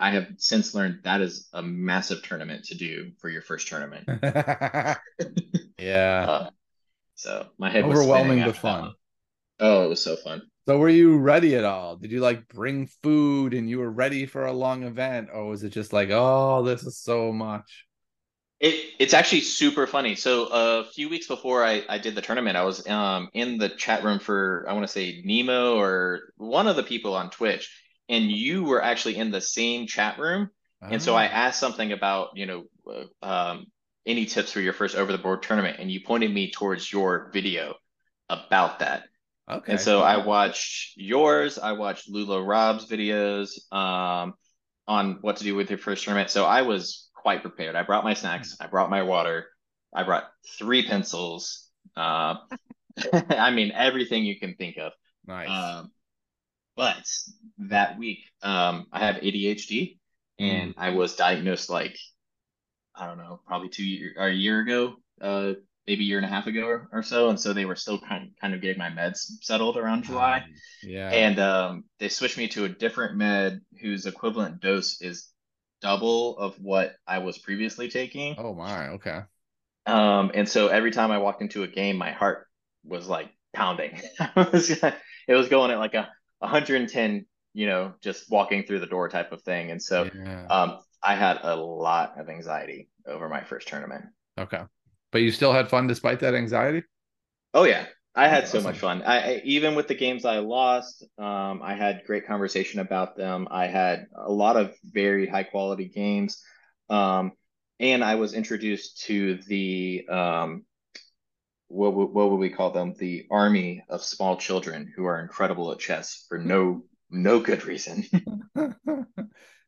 I have since learned that is a massive tournament to do for your first tournament. yeah. Uh, so my head was Overwhelming spinning but after that fun. Oh, it was so fun. So were you ready at all? Did you like bring food and you were ready for a long event, or was it just like, oh, this is so much? It it's actually super funny. So a few weeks before I, I did the tournament, I was um in the chat room for I want to say Nemo or one of the people on Twitch, and you were actually in the same chat room. And so I Ah, asked something about, you know, uh, um, any tips for your first over the board tournament, and you pointed me towards your video about that. okay. And so I watched yours, I watched Lula Rob's videos um, on what to do with your first tournament. So I was quite prepared. I brought my snacks, I brought my water, I brought three pencils. Uh, I mean, everything you can think of. nice. Um, but that week, um, I have ADHD, and I was diagnosed like I don't know, probably two year or a year ago, uh, maybe a year and a half ago or, or so, and so they were still kind kind of getting my meds settled around July, Um, yeah. and um, they switched me to a different med whose equivalent dose is double of what I was previously taking. oh my. Okay. Um, and so every time I walked into a game, my heart was like pounding. it was going at like a 110, you know, just walking through the door type of thing. And so yeah. um, I had a lot of anxiety over my first tournament. okay. But you still had fun despite that anxiety. Oh yeah, I had That's so much fun. I, I even with the games I lost, um, I had great conversation about them. I had a lot of very high quality games, um, and I was introduced to the um, what would- what would we call them? The army of small children who are incredible at chess for no no good reason.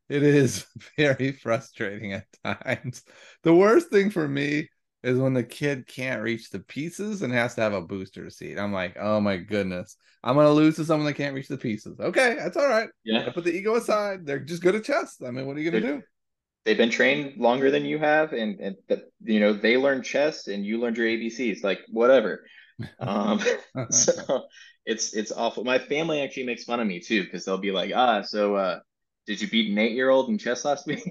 it is very frustrating at times. The worst thing for me is when the kid can't reach the pieces and has to have a booster seat. I'm like, oh my goodness, I'm gonna lose to someone that can't reach the pieces. Okay, that's all right. I yeah, put the ego aside. They're just good at chess. I mean, what are you gonna They're- do? they've been trained longer than you have, and and that you know they learned chess and you learned your ABCs. Like whatever. Um, so it's it's awful. My family actually makes fun of me too because they'll be like, ah, so uh, did you beat an eight year old in chess last week?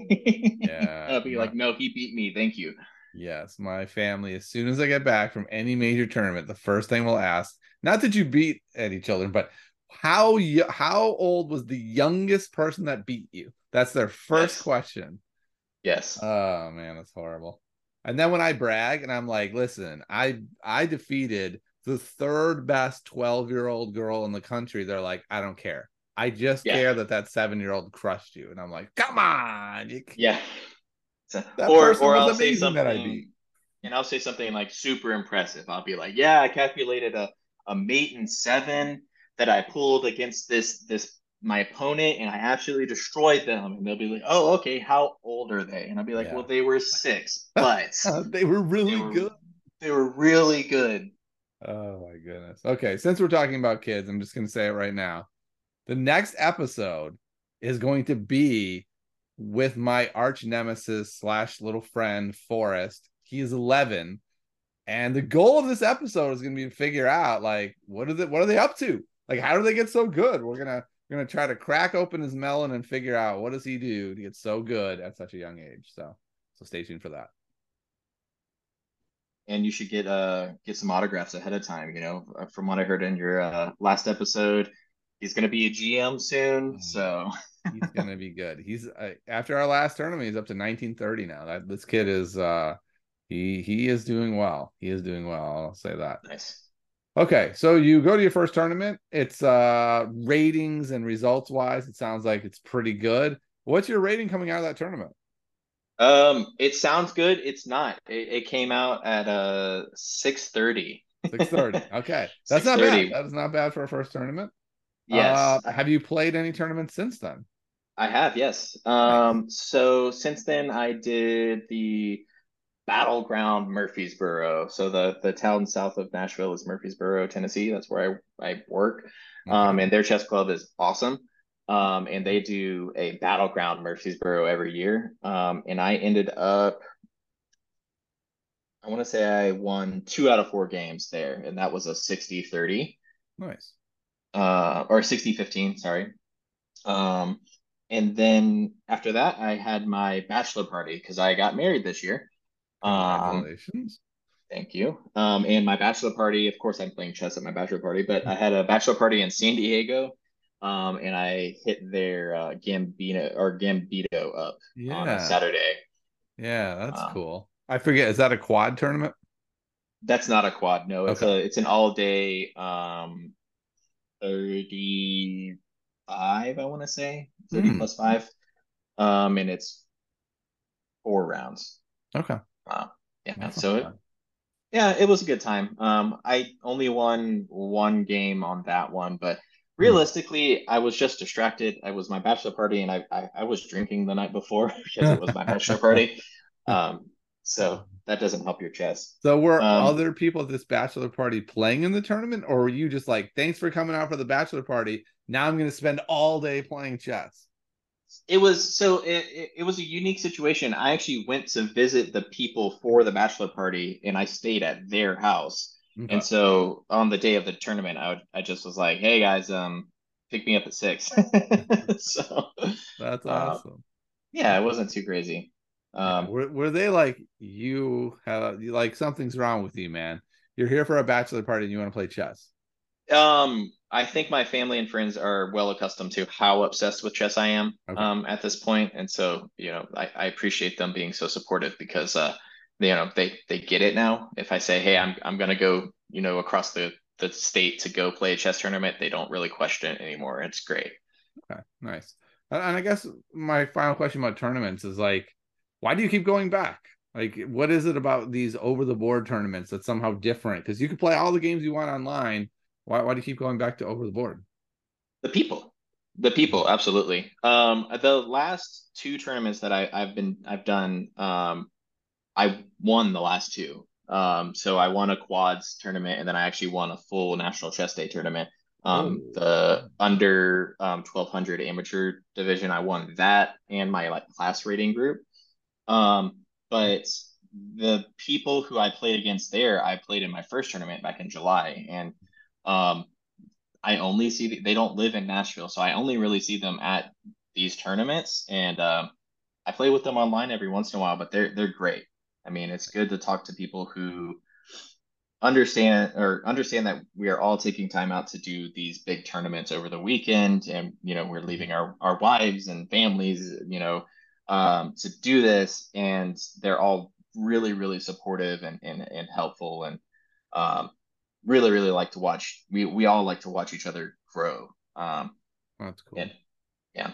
Yeah, I'll be like, no, he beat me. Thank you. Yes, my family, as soon as I get back from any major tournament, the first thing we'll ask, not that you beat any children, but how you, how old was the youngest person that beat you? That's their first Yes. question. Yes. Oh man, that's horrible. And then when I brag and I'm like, listen, I I defeated the third best 12 year old girl in the country, they're like, I don't care. I just Yeah. care that that seven year old crushed you. And I'm like, come on. You, yeah. That or or I'll say something that I beat. and I'll say something like super impressive. I'll be like, yeah, I calculated a, a mate in seven that I pulled against this this my opponent and I absolutely destroyed them. And they'll be like, oh, okay, how old are they? And I'll be like, Yeah. well, they were six, uh, but they were really they were, good. They were really good. Oh my goodness. Okay, since we're talking about kids, I'm just going to say it right now. The next episode is going to be with my arch nemesis slash little friend Forrest. He is 11, and the goal of this episode is going to be to figure out like what are they what are they up to? Like how do they get so good? We're gonna we're gonna try to crack open his melon and figure out what does he do to get so good at such a young age. So so stay tuned for that. And you should get uh get some autographs ahead of time. You know, from what I heard in your uh, last episode, he's gonna be a GM soon. So he's gonna be good. He's uh, after our last tournament, he's up to 1930 now. That this kid is uh he he is doing well. He is doing well. I'll say that. nice. Okay, so you go to your first tournament. It's uh ratings and results wise, it sounds like it's pretty good. What's your rating coming out of that tournament? Um, it sounds good. It's not. It, it came out at uh six thirty. 630. Okay. That's not bad. That is not bad for a first tournament. Yes, Uh, have you played any tournaments since then? I have. Yes. Um, so since then, I did the battleground Murfreesboro. So the the town south of Nashville is Murfreesboro, Tennessee. That's where I, I work. Okay. Um, and their chess club is awesome. Um, and they do a battleground Murfreesboro every year. Um, and I ended up, I want to say I won two out of four games there, and that was a 60 30. Nice. Uh, or 60 15, sorry. Um, and then after that, I had my bachelor party because I got married this year. Congratulations. Um, thank you. Um, and my bachelor party, of course, I'm playing chess at my bachelor party, but I had a bachelor party in San Diego um, and I hit their uh, Gambino or Gambito up yeah. on Saturday. Yeah, that's um, cool. I forget, is that a quad tournament? That's not a quad. No, it's okay. a it's an all day um 35, I want to say 30 mm. plus five. Um, and it's four rounds. Okay. Uh, yeah. That's so it, yeah, it was a good time. Um, I only won one game on that one, but Hmm. realistically, I was just distracted. I was my bachelor party, and I I, I was drinking the night before because it was my bachelor party. Um, so that doesn't help your chess. So were um, other people at this bachelor party playing in the tournament, or were you just like, "Thanks for coming out for the bachelor party. Now I'm going to spend all day playing chess." It was so it, it, it was a unique situation. I actually went to visit the people for the bachelor party, and I stayed at their house. Okay. And so on the day of the tournament, I would I just was like, "Hey guys, um, pick me up at six. so that's uh, awesome. Uh, yeah, it wasn't too crazy. Um, were were they like you have like something's wrong with you, man? You're here for a bachelor party and you want to play chess. Um, I think my family and friends are well accustomed to how obsessed with chess I am okay. um, at this point, and so you know I, I appreciate them being so supportive because uh, they, you know they they get it now. If I say, hey, I'm I'm gonna go, you know, across the the state to go play a chess tournament, they don't really question it anymore. It's great. Okay, nice. And I guess my final question about tournaments is like, why do you keep going back? Like, what is it about these over the board tournaments that's somehow different? Because you can play all the games you want online. Why, why do you keep going back to over the board? The people, the people, absolutely. Um, the last two tournaments that I, I've been, I've done, um, I won the last two. Um, so I won a quads tournament, and then I actually won a full national chess day tournament. Um, Ooh. the under um, 1200 amateur division, I won that and my like class rating group. Um, but the people who I played against there, I played in my first tournament back in July, and um, I only see the, they don't live in Nashville, so I only really see them at these tournaments, and um, I play with them online every once in a while. But they're they're great. I mean, it's good to talk to people who understand or understand that we are all taking time out to do these big tournaments over the weekend and you know we're leaving our, our wives and families you know um, to do this and they're all really really supportive and, and, and helpful and um, really really like to watch we, we all like to watch each other grow um, that's cool and, yeah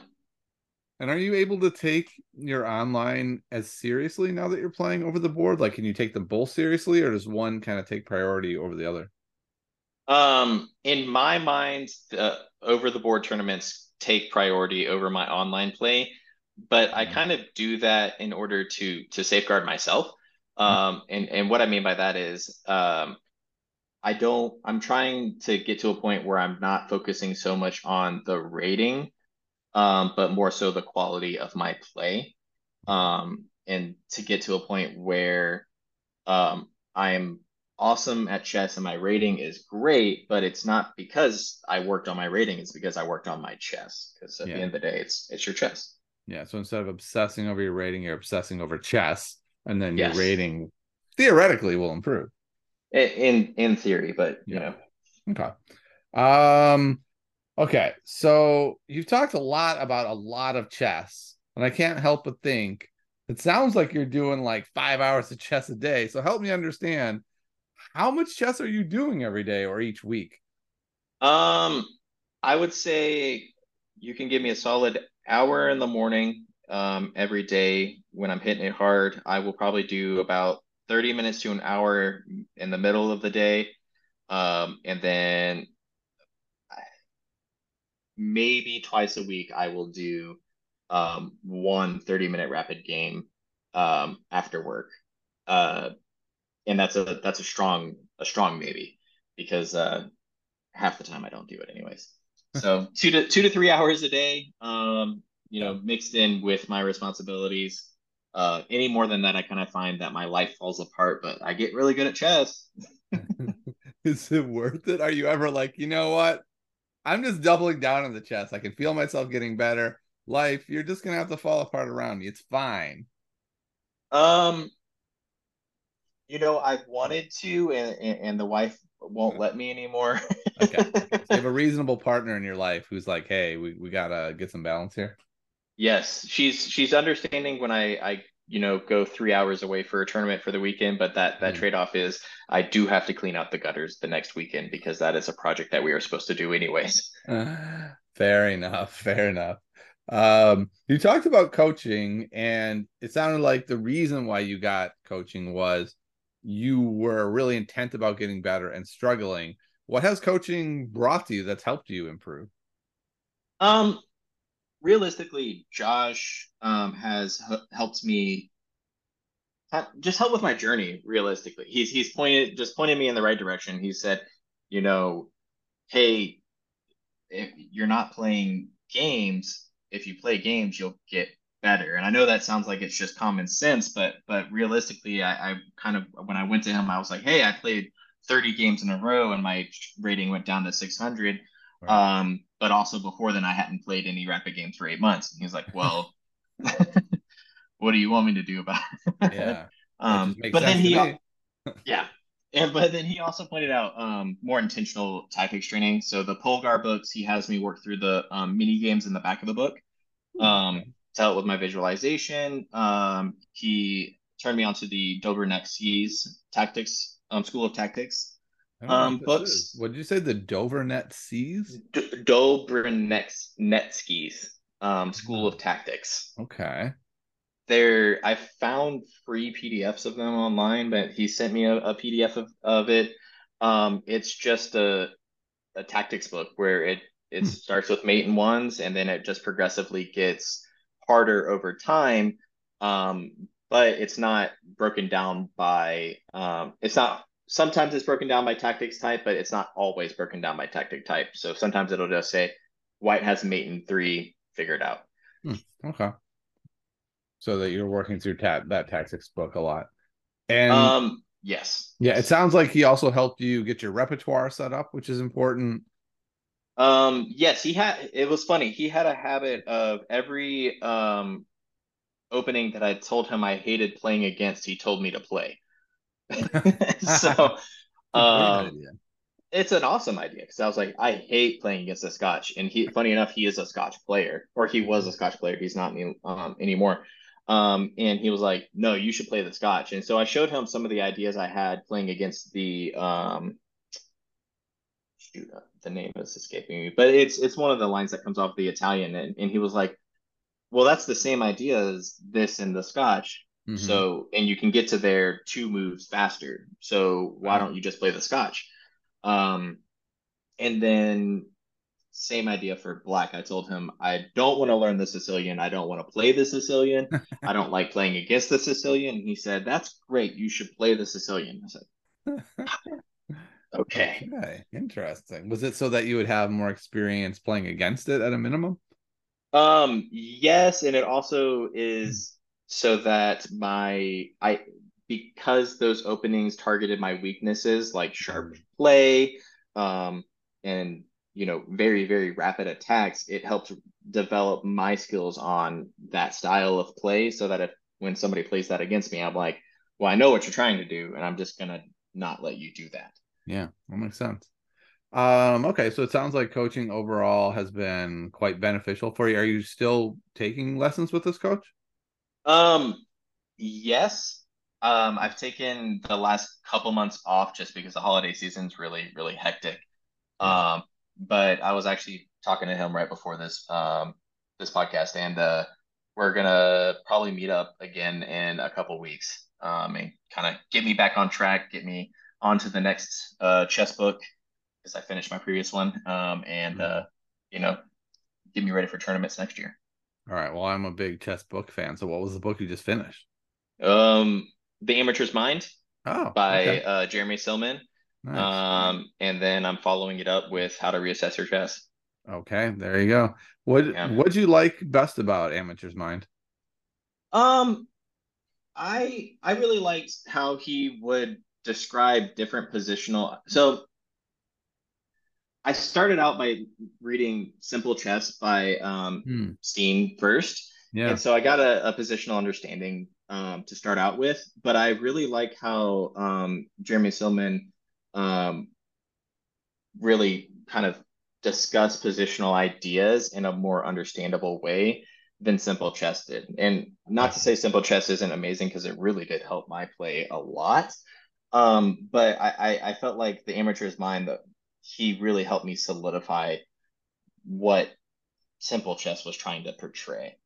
and are you able to take your online as seriously now that you're playing over the board? Like, can you take them both seriously, or does one kind of take priority over the other? Um, in my mind, the over the board tournaments take priority over my online play, but I kind of do that in order to to safeguard myself. Mm-hmm. Um, and and what I mean by that is, um, I don't. I'm trying to get to a point where I'm not focusing so much on the rating um, but more so the quality of my play. Um, and to get to a point where um, I'm awesome at chess and my rating is great, but it's not because I worked on my rating, it's because I worked on my chess. Because at yeah. the end of the day, it's it's your chess. Yeah. So instead of obsessing over your rating, you're obsessing over chess, and then yes. your rating theoretically will improve. In in theory, but you yeah. know. Okay. Um Okay, so you've talked a lot about a lot of chess, and I can't help but think it sounds like you're doing like five hours of chess a day. So help me understand how much chess are you doing every day or each week? Um, I would say you can give me a solid hour in the morning um, every day when I'm hitting it hard. I will probably do about 30 minutes to an hour in the middle of the day. Um, and then maybe twice a week I will do um, one 30 minute rapid game um, after work. uh, and that's a that's a strong a strong maybe because uh, half the time I don't do it anyways. So two to two to three hours a day, um, you know, mixed in with my responsibilities. Uh, any more than that, I kind of find that my life falls apart. But I get really good at chess. Is it worth it? Are you ever like, you know what? I'm just doubling down on the chess. I can feel myself getting better. Life, you're just gonna have to fall apart around me. It's fine. Um, you know, I've wanted to, and and, and the wife won't let me anymore. okay. So you have a reasonable partner in your life who's like, hey, we, we gotta get some balance here. Yes, she's she's understanding when I I you know go three hours away for a tournament for the weekend, but that that mm. trade off is I do have to clean out the gutters the next weekend because that is a project that we are supposed to do anyways. Uh, fair enough. Fair enough. Um, you talked about coaching, and it sounded like the reason why you got coaching was you were really intent about getting better and struggling. What has coaching brought to you that's helped you improve? Um, realistically, Josh um has h- helped me just help with my journey. Realistically, he's he's pointed just pointed me in the right direction. He said, you know, hey, if you're not playing games, if you play games, you'll get better. And I know that sounds like it's just common sense, but but realistically, I, I kind of when I went to him, I was like, hey, I played 30 games in a row and my rating went down to 600. Right. Um, but also before then, I hadn't played any rapid games for eight months. And he's like, well, what do you want me to do about it? Yeah. um, but then he, yeah. And but then he also pointed out um, more intentional tactics training. So the Polgar books, he has me work through the um, mini games in the back of the book. Um, to help with my visualization. Um, he turned me onto the Dober Seas Tactics um, School of Tactics um, books. What did you say? The Dover Net Seas? D- um, School of Tactics. Okay. There, I found free PDFs of them online, but he sent me a, a PDF of, of it. Um, it's just a a tactics book where it it hmm. starts with mate and ones, and then it just progressively gets harder over time, um, but it's not broken down by um, it's not sometimes it's broken down by tactics type, but it's not always broken down by tactic type. So sometimes it'll just say white has mate in three figured out. Hmm, okay. So that you're working through ta- that tactics book a lot. And um yes. Yeah, it sounds like he also helped you get your repertoire set up, which is important. Um, yes, he had. It was funny. He had a habit of every um opening that I told him I hated playing against. He told me to play. so, um, it's an awesome idea because I was like, I hate playing against a Scotch, and he, funny enough, he is a Scotch player, or he was a Scotch player. He's not any, um, anymore. Um, and he was like, no, you should play the Scotch. And so I showed him some of the ideas I had playing against the um, shoot, uh, the name is escaping me, but it's it's one of the lines that comes off the Italian, and, and he was like, "Well, that's the same idea as this in the Scotch." Mm-hmm. So, and you can get to there two moves faster. So why don't you just play the Scotch? Um, and then same idea for black. I told him I don't want to learn the Sicilian. I don't want to play the Sicilian. I don't like playing against the Sicilian. He said, "That's great. You should play the Sicilian." I said, Okay. Okay. Interesting. Was it so that you would have more experience playing against it at a minimum? Um, yes, and it also is so that my I because those openings targeted my weaknesses like sharp mm-hmm. play, um, and you know, very, very rapid attacks, it helps develop my skills on that style of play so that if when somebody plays that against me, I'm like, well, I know what you're trying to do, and I'm just gonna not let you do that. Yeah, that makes sense. Um, okay, so it sounds like coaching overall has been quite beneficial for you. Are you still taking lessons with this coach? Um, yes. Um, I've taken the last couple months off just because the holiday season's really, really hectic. Um, but I was actually talking to him right before this um this podcast, and uh, we're gonna probably meet up again in a couple weeks. Um, and kind of get me back on track, get me on to the next uh, chess book because I finished my previous one. Um, and mm-hmm. uh, you know, get me ready for tournaments next year. All right. Well, I'm a big chess book fan. So, what was the book you just finished? Um, The Amateur's Mind Oh, by okay. uh, Jeremy Silman. Nice. Um, and then I'm following it up with How to Reassess Your Chess. okay, there you go. What Yeah. what'd you like best about Amateur's Mind? Um, I I really liked how he would describe different positional. So I started out by reading Simple Chess by um, Hmm. Stean first, Yeah. and so I got a, a positional understanding um, to start out with. But I really like how um, Jeremy Silman um, really kind of discuss positional ideas in a more understandable way than Simple Chess did. And not to say Simple Chess isn't amazing because it really did help my play a lot. Um, but I, I, I felt like the amateur's mind that he really helped me solidify what Simple Chess was trying to portray.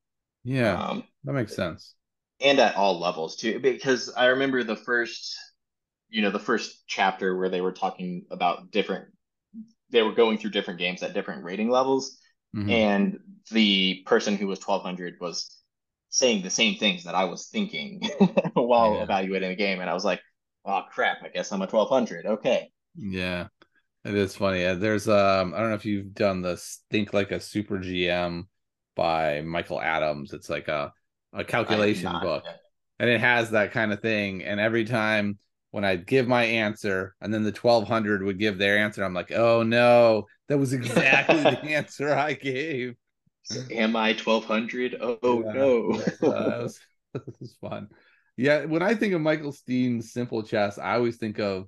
Yeah, Um, that makes sense. and at all levels too, because I remember the first, you know, the first chapter where they were talking about different, they were going through different games at different rating levels Mhm. and the person who was 1200 was saying the same things that I was thinking while Yeah. evaluating the game. And I was like, oh crap, I guess I'm a 1200. Okay. Yeah, it is funny. Uh, There's um, I don't know if you've done this Think Like a Super GM by Michael Adams. It's like a a calculation I have not book. yet. and it has that kind of thing. And every time when I give my answer, and then the twelve hundred would give their answer, I'm like, oh no, that was exactly the answer I gave. Am I 1200? Oh Yeah. no. Uh, that was, that was fun. Yeah, when I think of Michael Stean's Simple Chess, I always think of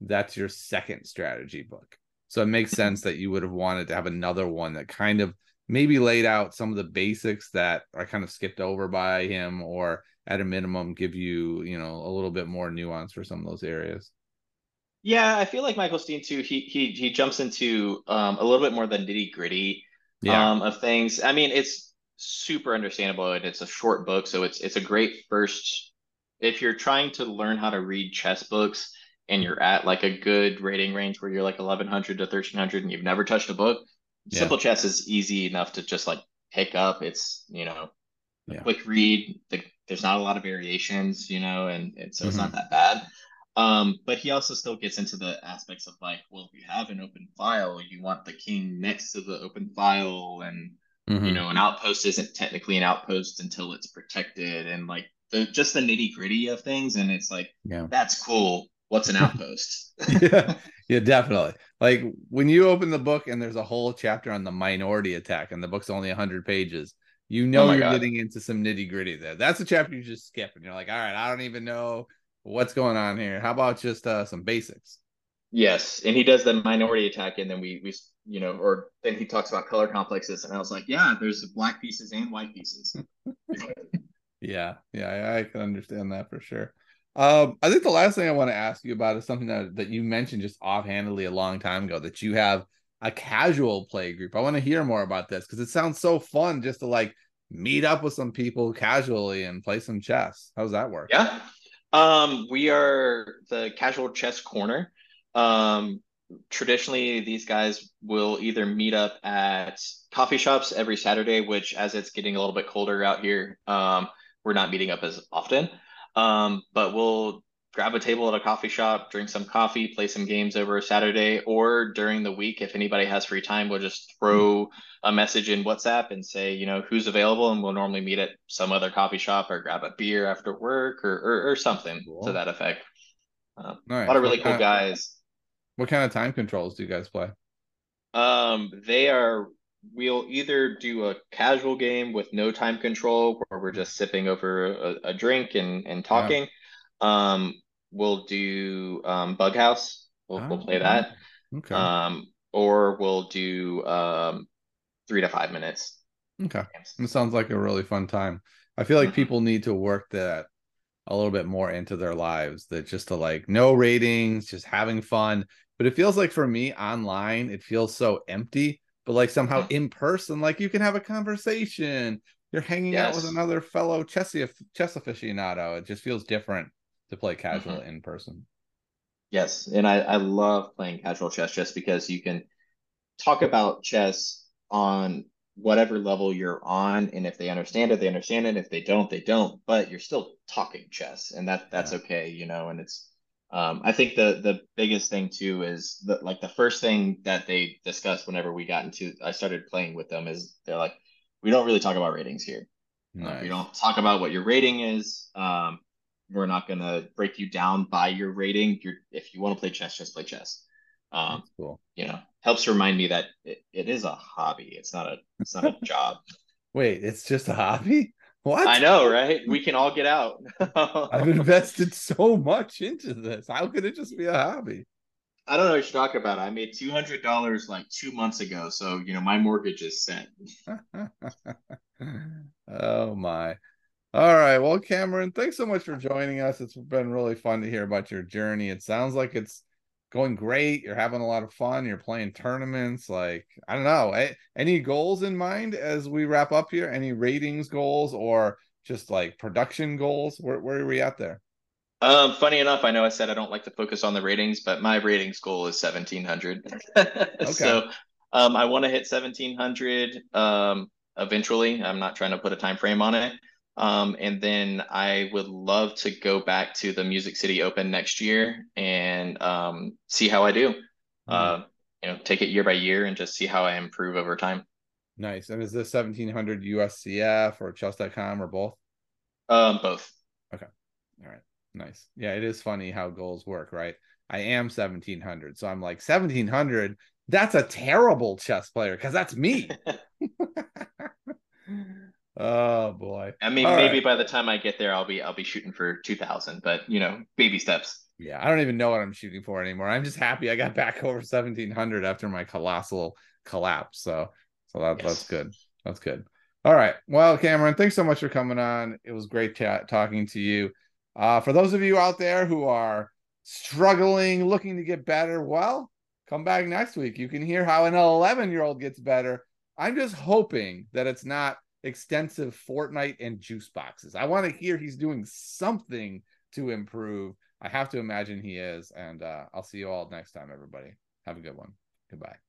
that's your second strategy book. So it makes sense that you would have wanted to have another one that kind of maybe laid out some of the basics that are kind of skipped over by him, or at a minimum, give you, you know, a little bit more nuance for some of those areas. Yeah, I feel like Michael Steen too. He he he jumps into um, a little bit more the nitty gritty Yeah. um, of things. I mean, it's super understandable and it's a short book, so it's it's a great first if you're trying to learn how to read chess books and you're at like a good rating range where you're like 1100 to 1300 and you've never touched a book, Yeah. Simple Chess is easy enough to just like pick up. It's, you know, a Yeah. quick read. The, there's not a lot of variations, you know, and, and so it's Mm-hmm. not that bad. Um, but he also still gets into the aspects of like, well, if you have an open file, you want the king next to the open file, and you Mhm. know, an outpost isn't technically an outpost until it's protected, and like the just the nitty gritty of things. And it's like, Yeah. that's cool. What's an outpost? yeah, yeah, definitely. Like when you open the book and there's a whole chapter on the minority attack, and the book's only 100 pages, you know Oh you're God. getting into some nitty gritty there. That's a chapter you just skip, and you're like, all right, I don't even know what's going on here. How about just uh, some basics? Yes, and he does the minority attack, and then we we you know, or then he talks about color complexes, and I was like, yeah, there's black pieces and white pieces. Yeah, yeah, I, I can understand that for sure. Um, I think the last thing I want to ask you about is something that, that you mentioned just offhandedly a long time ago that you have a casual play group. I want to hear more about this because it sounds so fun just to like meet up with some people casually and play some chess. How does that work? Yeah. Um, we are the casual chess corner. Um, traditionally, these guys will either meet up at coffee shops every Saturday, which as it's getting a little bit colder out here, um, we're not meeting up as often. Um, but we'll grab a table at a coffee shop, drink some coffee, play some games over a Saturday, or during the week, if anybody has free time, we'll just throw a message in WhatsApp and say, you know, who's available, and we'll normally meet at some other coffee shop or grab a beer after work or or, or something Cool. to that effect. Uh, Nice. a lot of really What cool kind- guys. What kind of time controls do you guys play? Um, they are. We'll either do a casual game with no time control, where we're just sipping over a, a drink and and talking. Um, we'll do um, Bug House. We'll we'll play Oh, that. Okay. Um, or we'll do um, three to five minutes. okay. It sounds like a really fun time. I feel like Mhm. people need to work that a little bit more into their lives. That just to like no ratings, just having fun. But it feels like for me online, it feels so empty. But like somehow in person, like you can have a conversation. You're hanging out with another fellow chess chess aficionado. It just feels different to play casual Mm-hmm. in person. Yes, and I, I love playing casual chess just because you can talk about chess on whatever level you're on, and if they understand it, they understand it. If they don't, they don't. But you're still talking chess, and that that's yeah. okay, you know. And it's um, I think the the biggest thing too is that like the first thing that they discussed whenever we got into I started playing with them is they're like, we don't really talk about ratings here. Nice. Uh, we don't talk about what your rating is. Um, we're not gonna break you down by your rating. You're if you want to play chess, just play chess. Um, cool. You know, helps remind me that it, it is a hobby. It's not a it's not a job. Wait, it's just a hobby? What? I know, right? We can all get out. I've invested so much into this. How could it just be a hobby? I don't know what you're talking about. I made two hundred dollars like two months ago, so you know my mortgage is set. oh my. All right. Well, Cameron, thanks so much for joining us. It's been really fun to hear about your journey. It sounds like it's going great. You're having a lot of fun. You're playing tournaments. Like, I don't know. Any goals in mind as we wrap up here? Any ratings goals or just like production goals? Where, where are we at there? Um, funny enough, I know I said I don't like to focus on the ratings, but my ratings goal is 1700. okay. So, um, I want to hit 1700 um, eventually. I'm not trying to put a time frame on it. Um, and then I would love to go back to the Music City Open next year and um, see how I do. Mm-hmm. Uh, you know, take it year by year and just see how I improve over time. Nice. And is this 1700 USCF or chess.com or both? Um, both. Okay. All right. Nice. Yeah, it is funny how goals work, right? I am 1700. So I'm like 1700. That's a terrible chess player because that's me. Oh boy. I mean, All maybe right. by the time I get there, I'll be I'll be shooting for two thousand, but you know, baby steps. Yeah, I don't even know what I'm shooting for anymore. I'm just happy I got back over seventeen hundred after my colossal collapse. So, so that, yes. that's good. That's good. All right. Well, Cameron, thanks so much for coming on. It was great chat talking to you. Uh, for those of you out there who are struggling, looking to get better, well, come back next week. You can hear how an 11 year old gets better. I'm just hoping that it's not extensive Fortnite and juice boxes. I want to hear he's doing something to improve. I have to imagine he is. And uh, I'll see you all next time, everybody. Have a good one. Goodbye.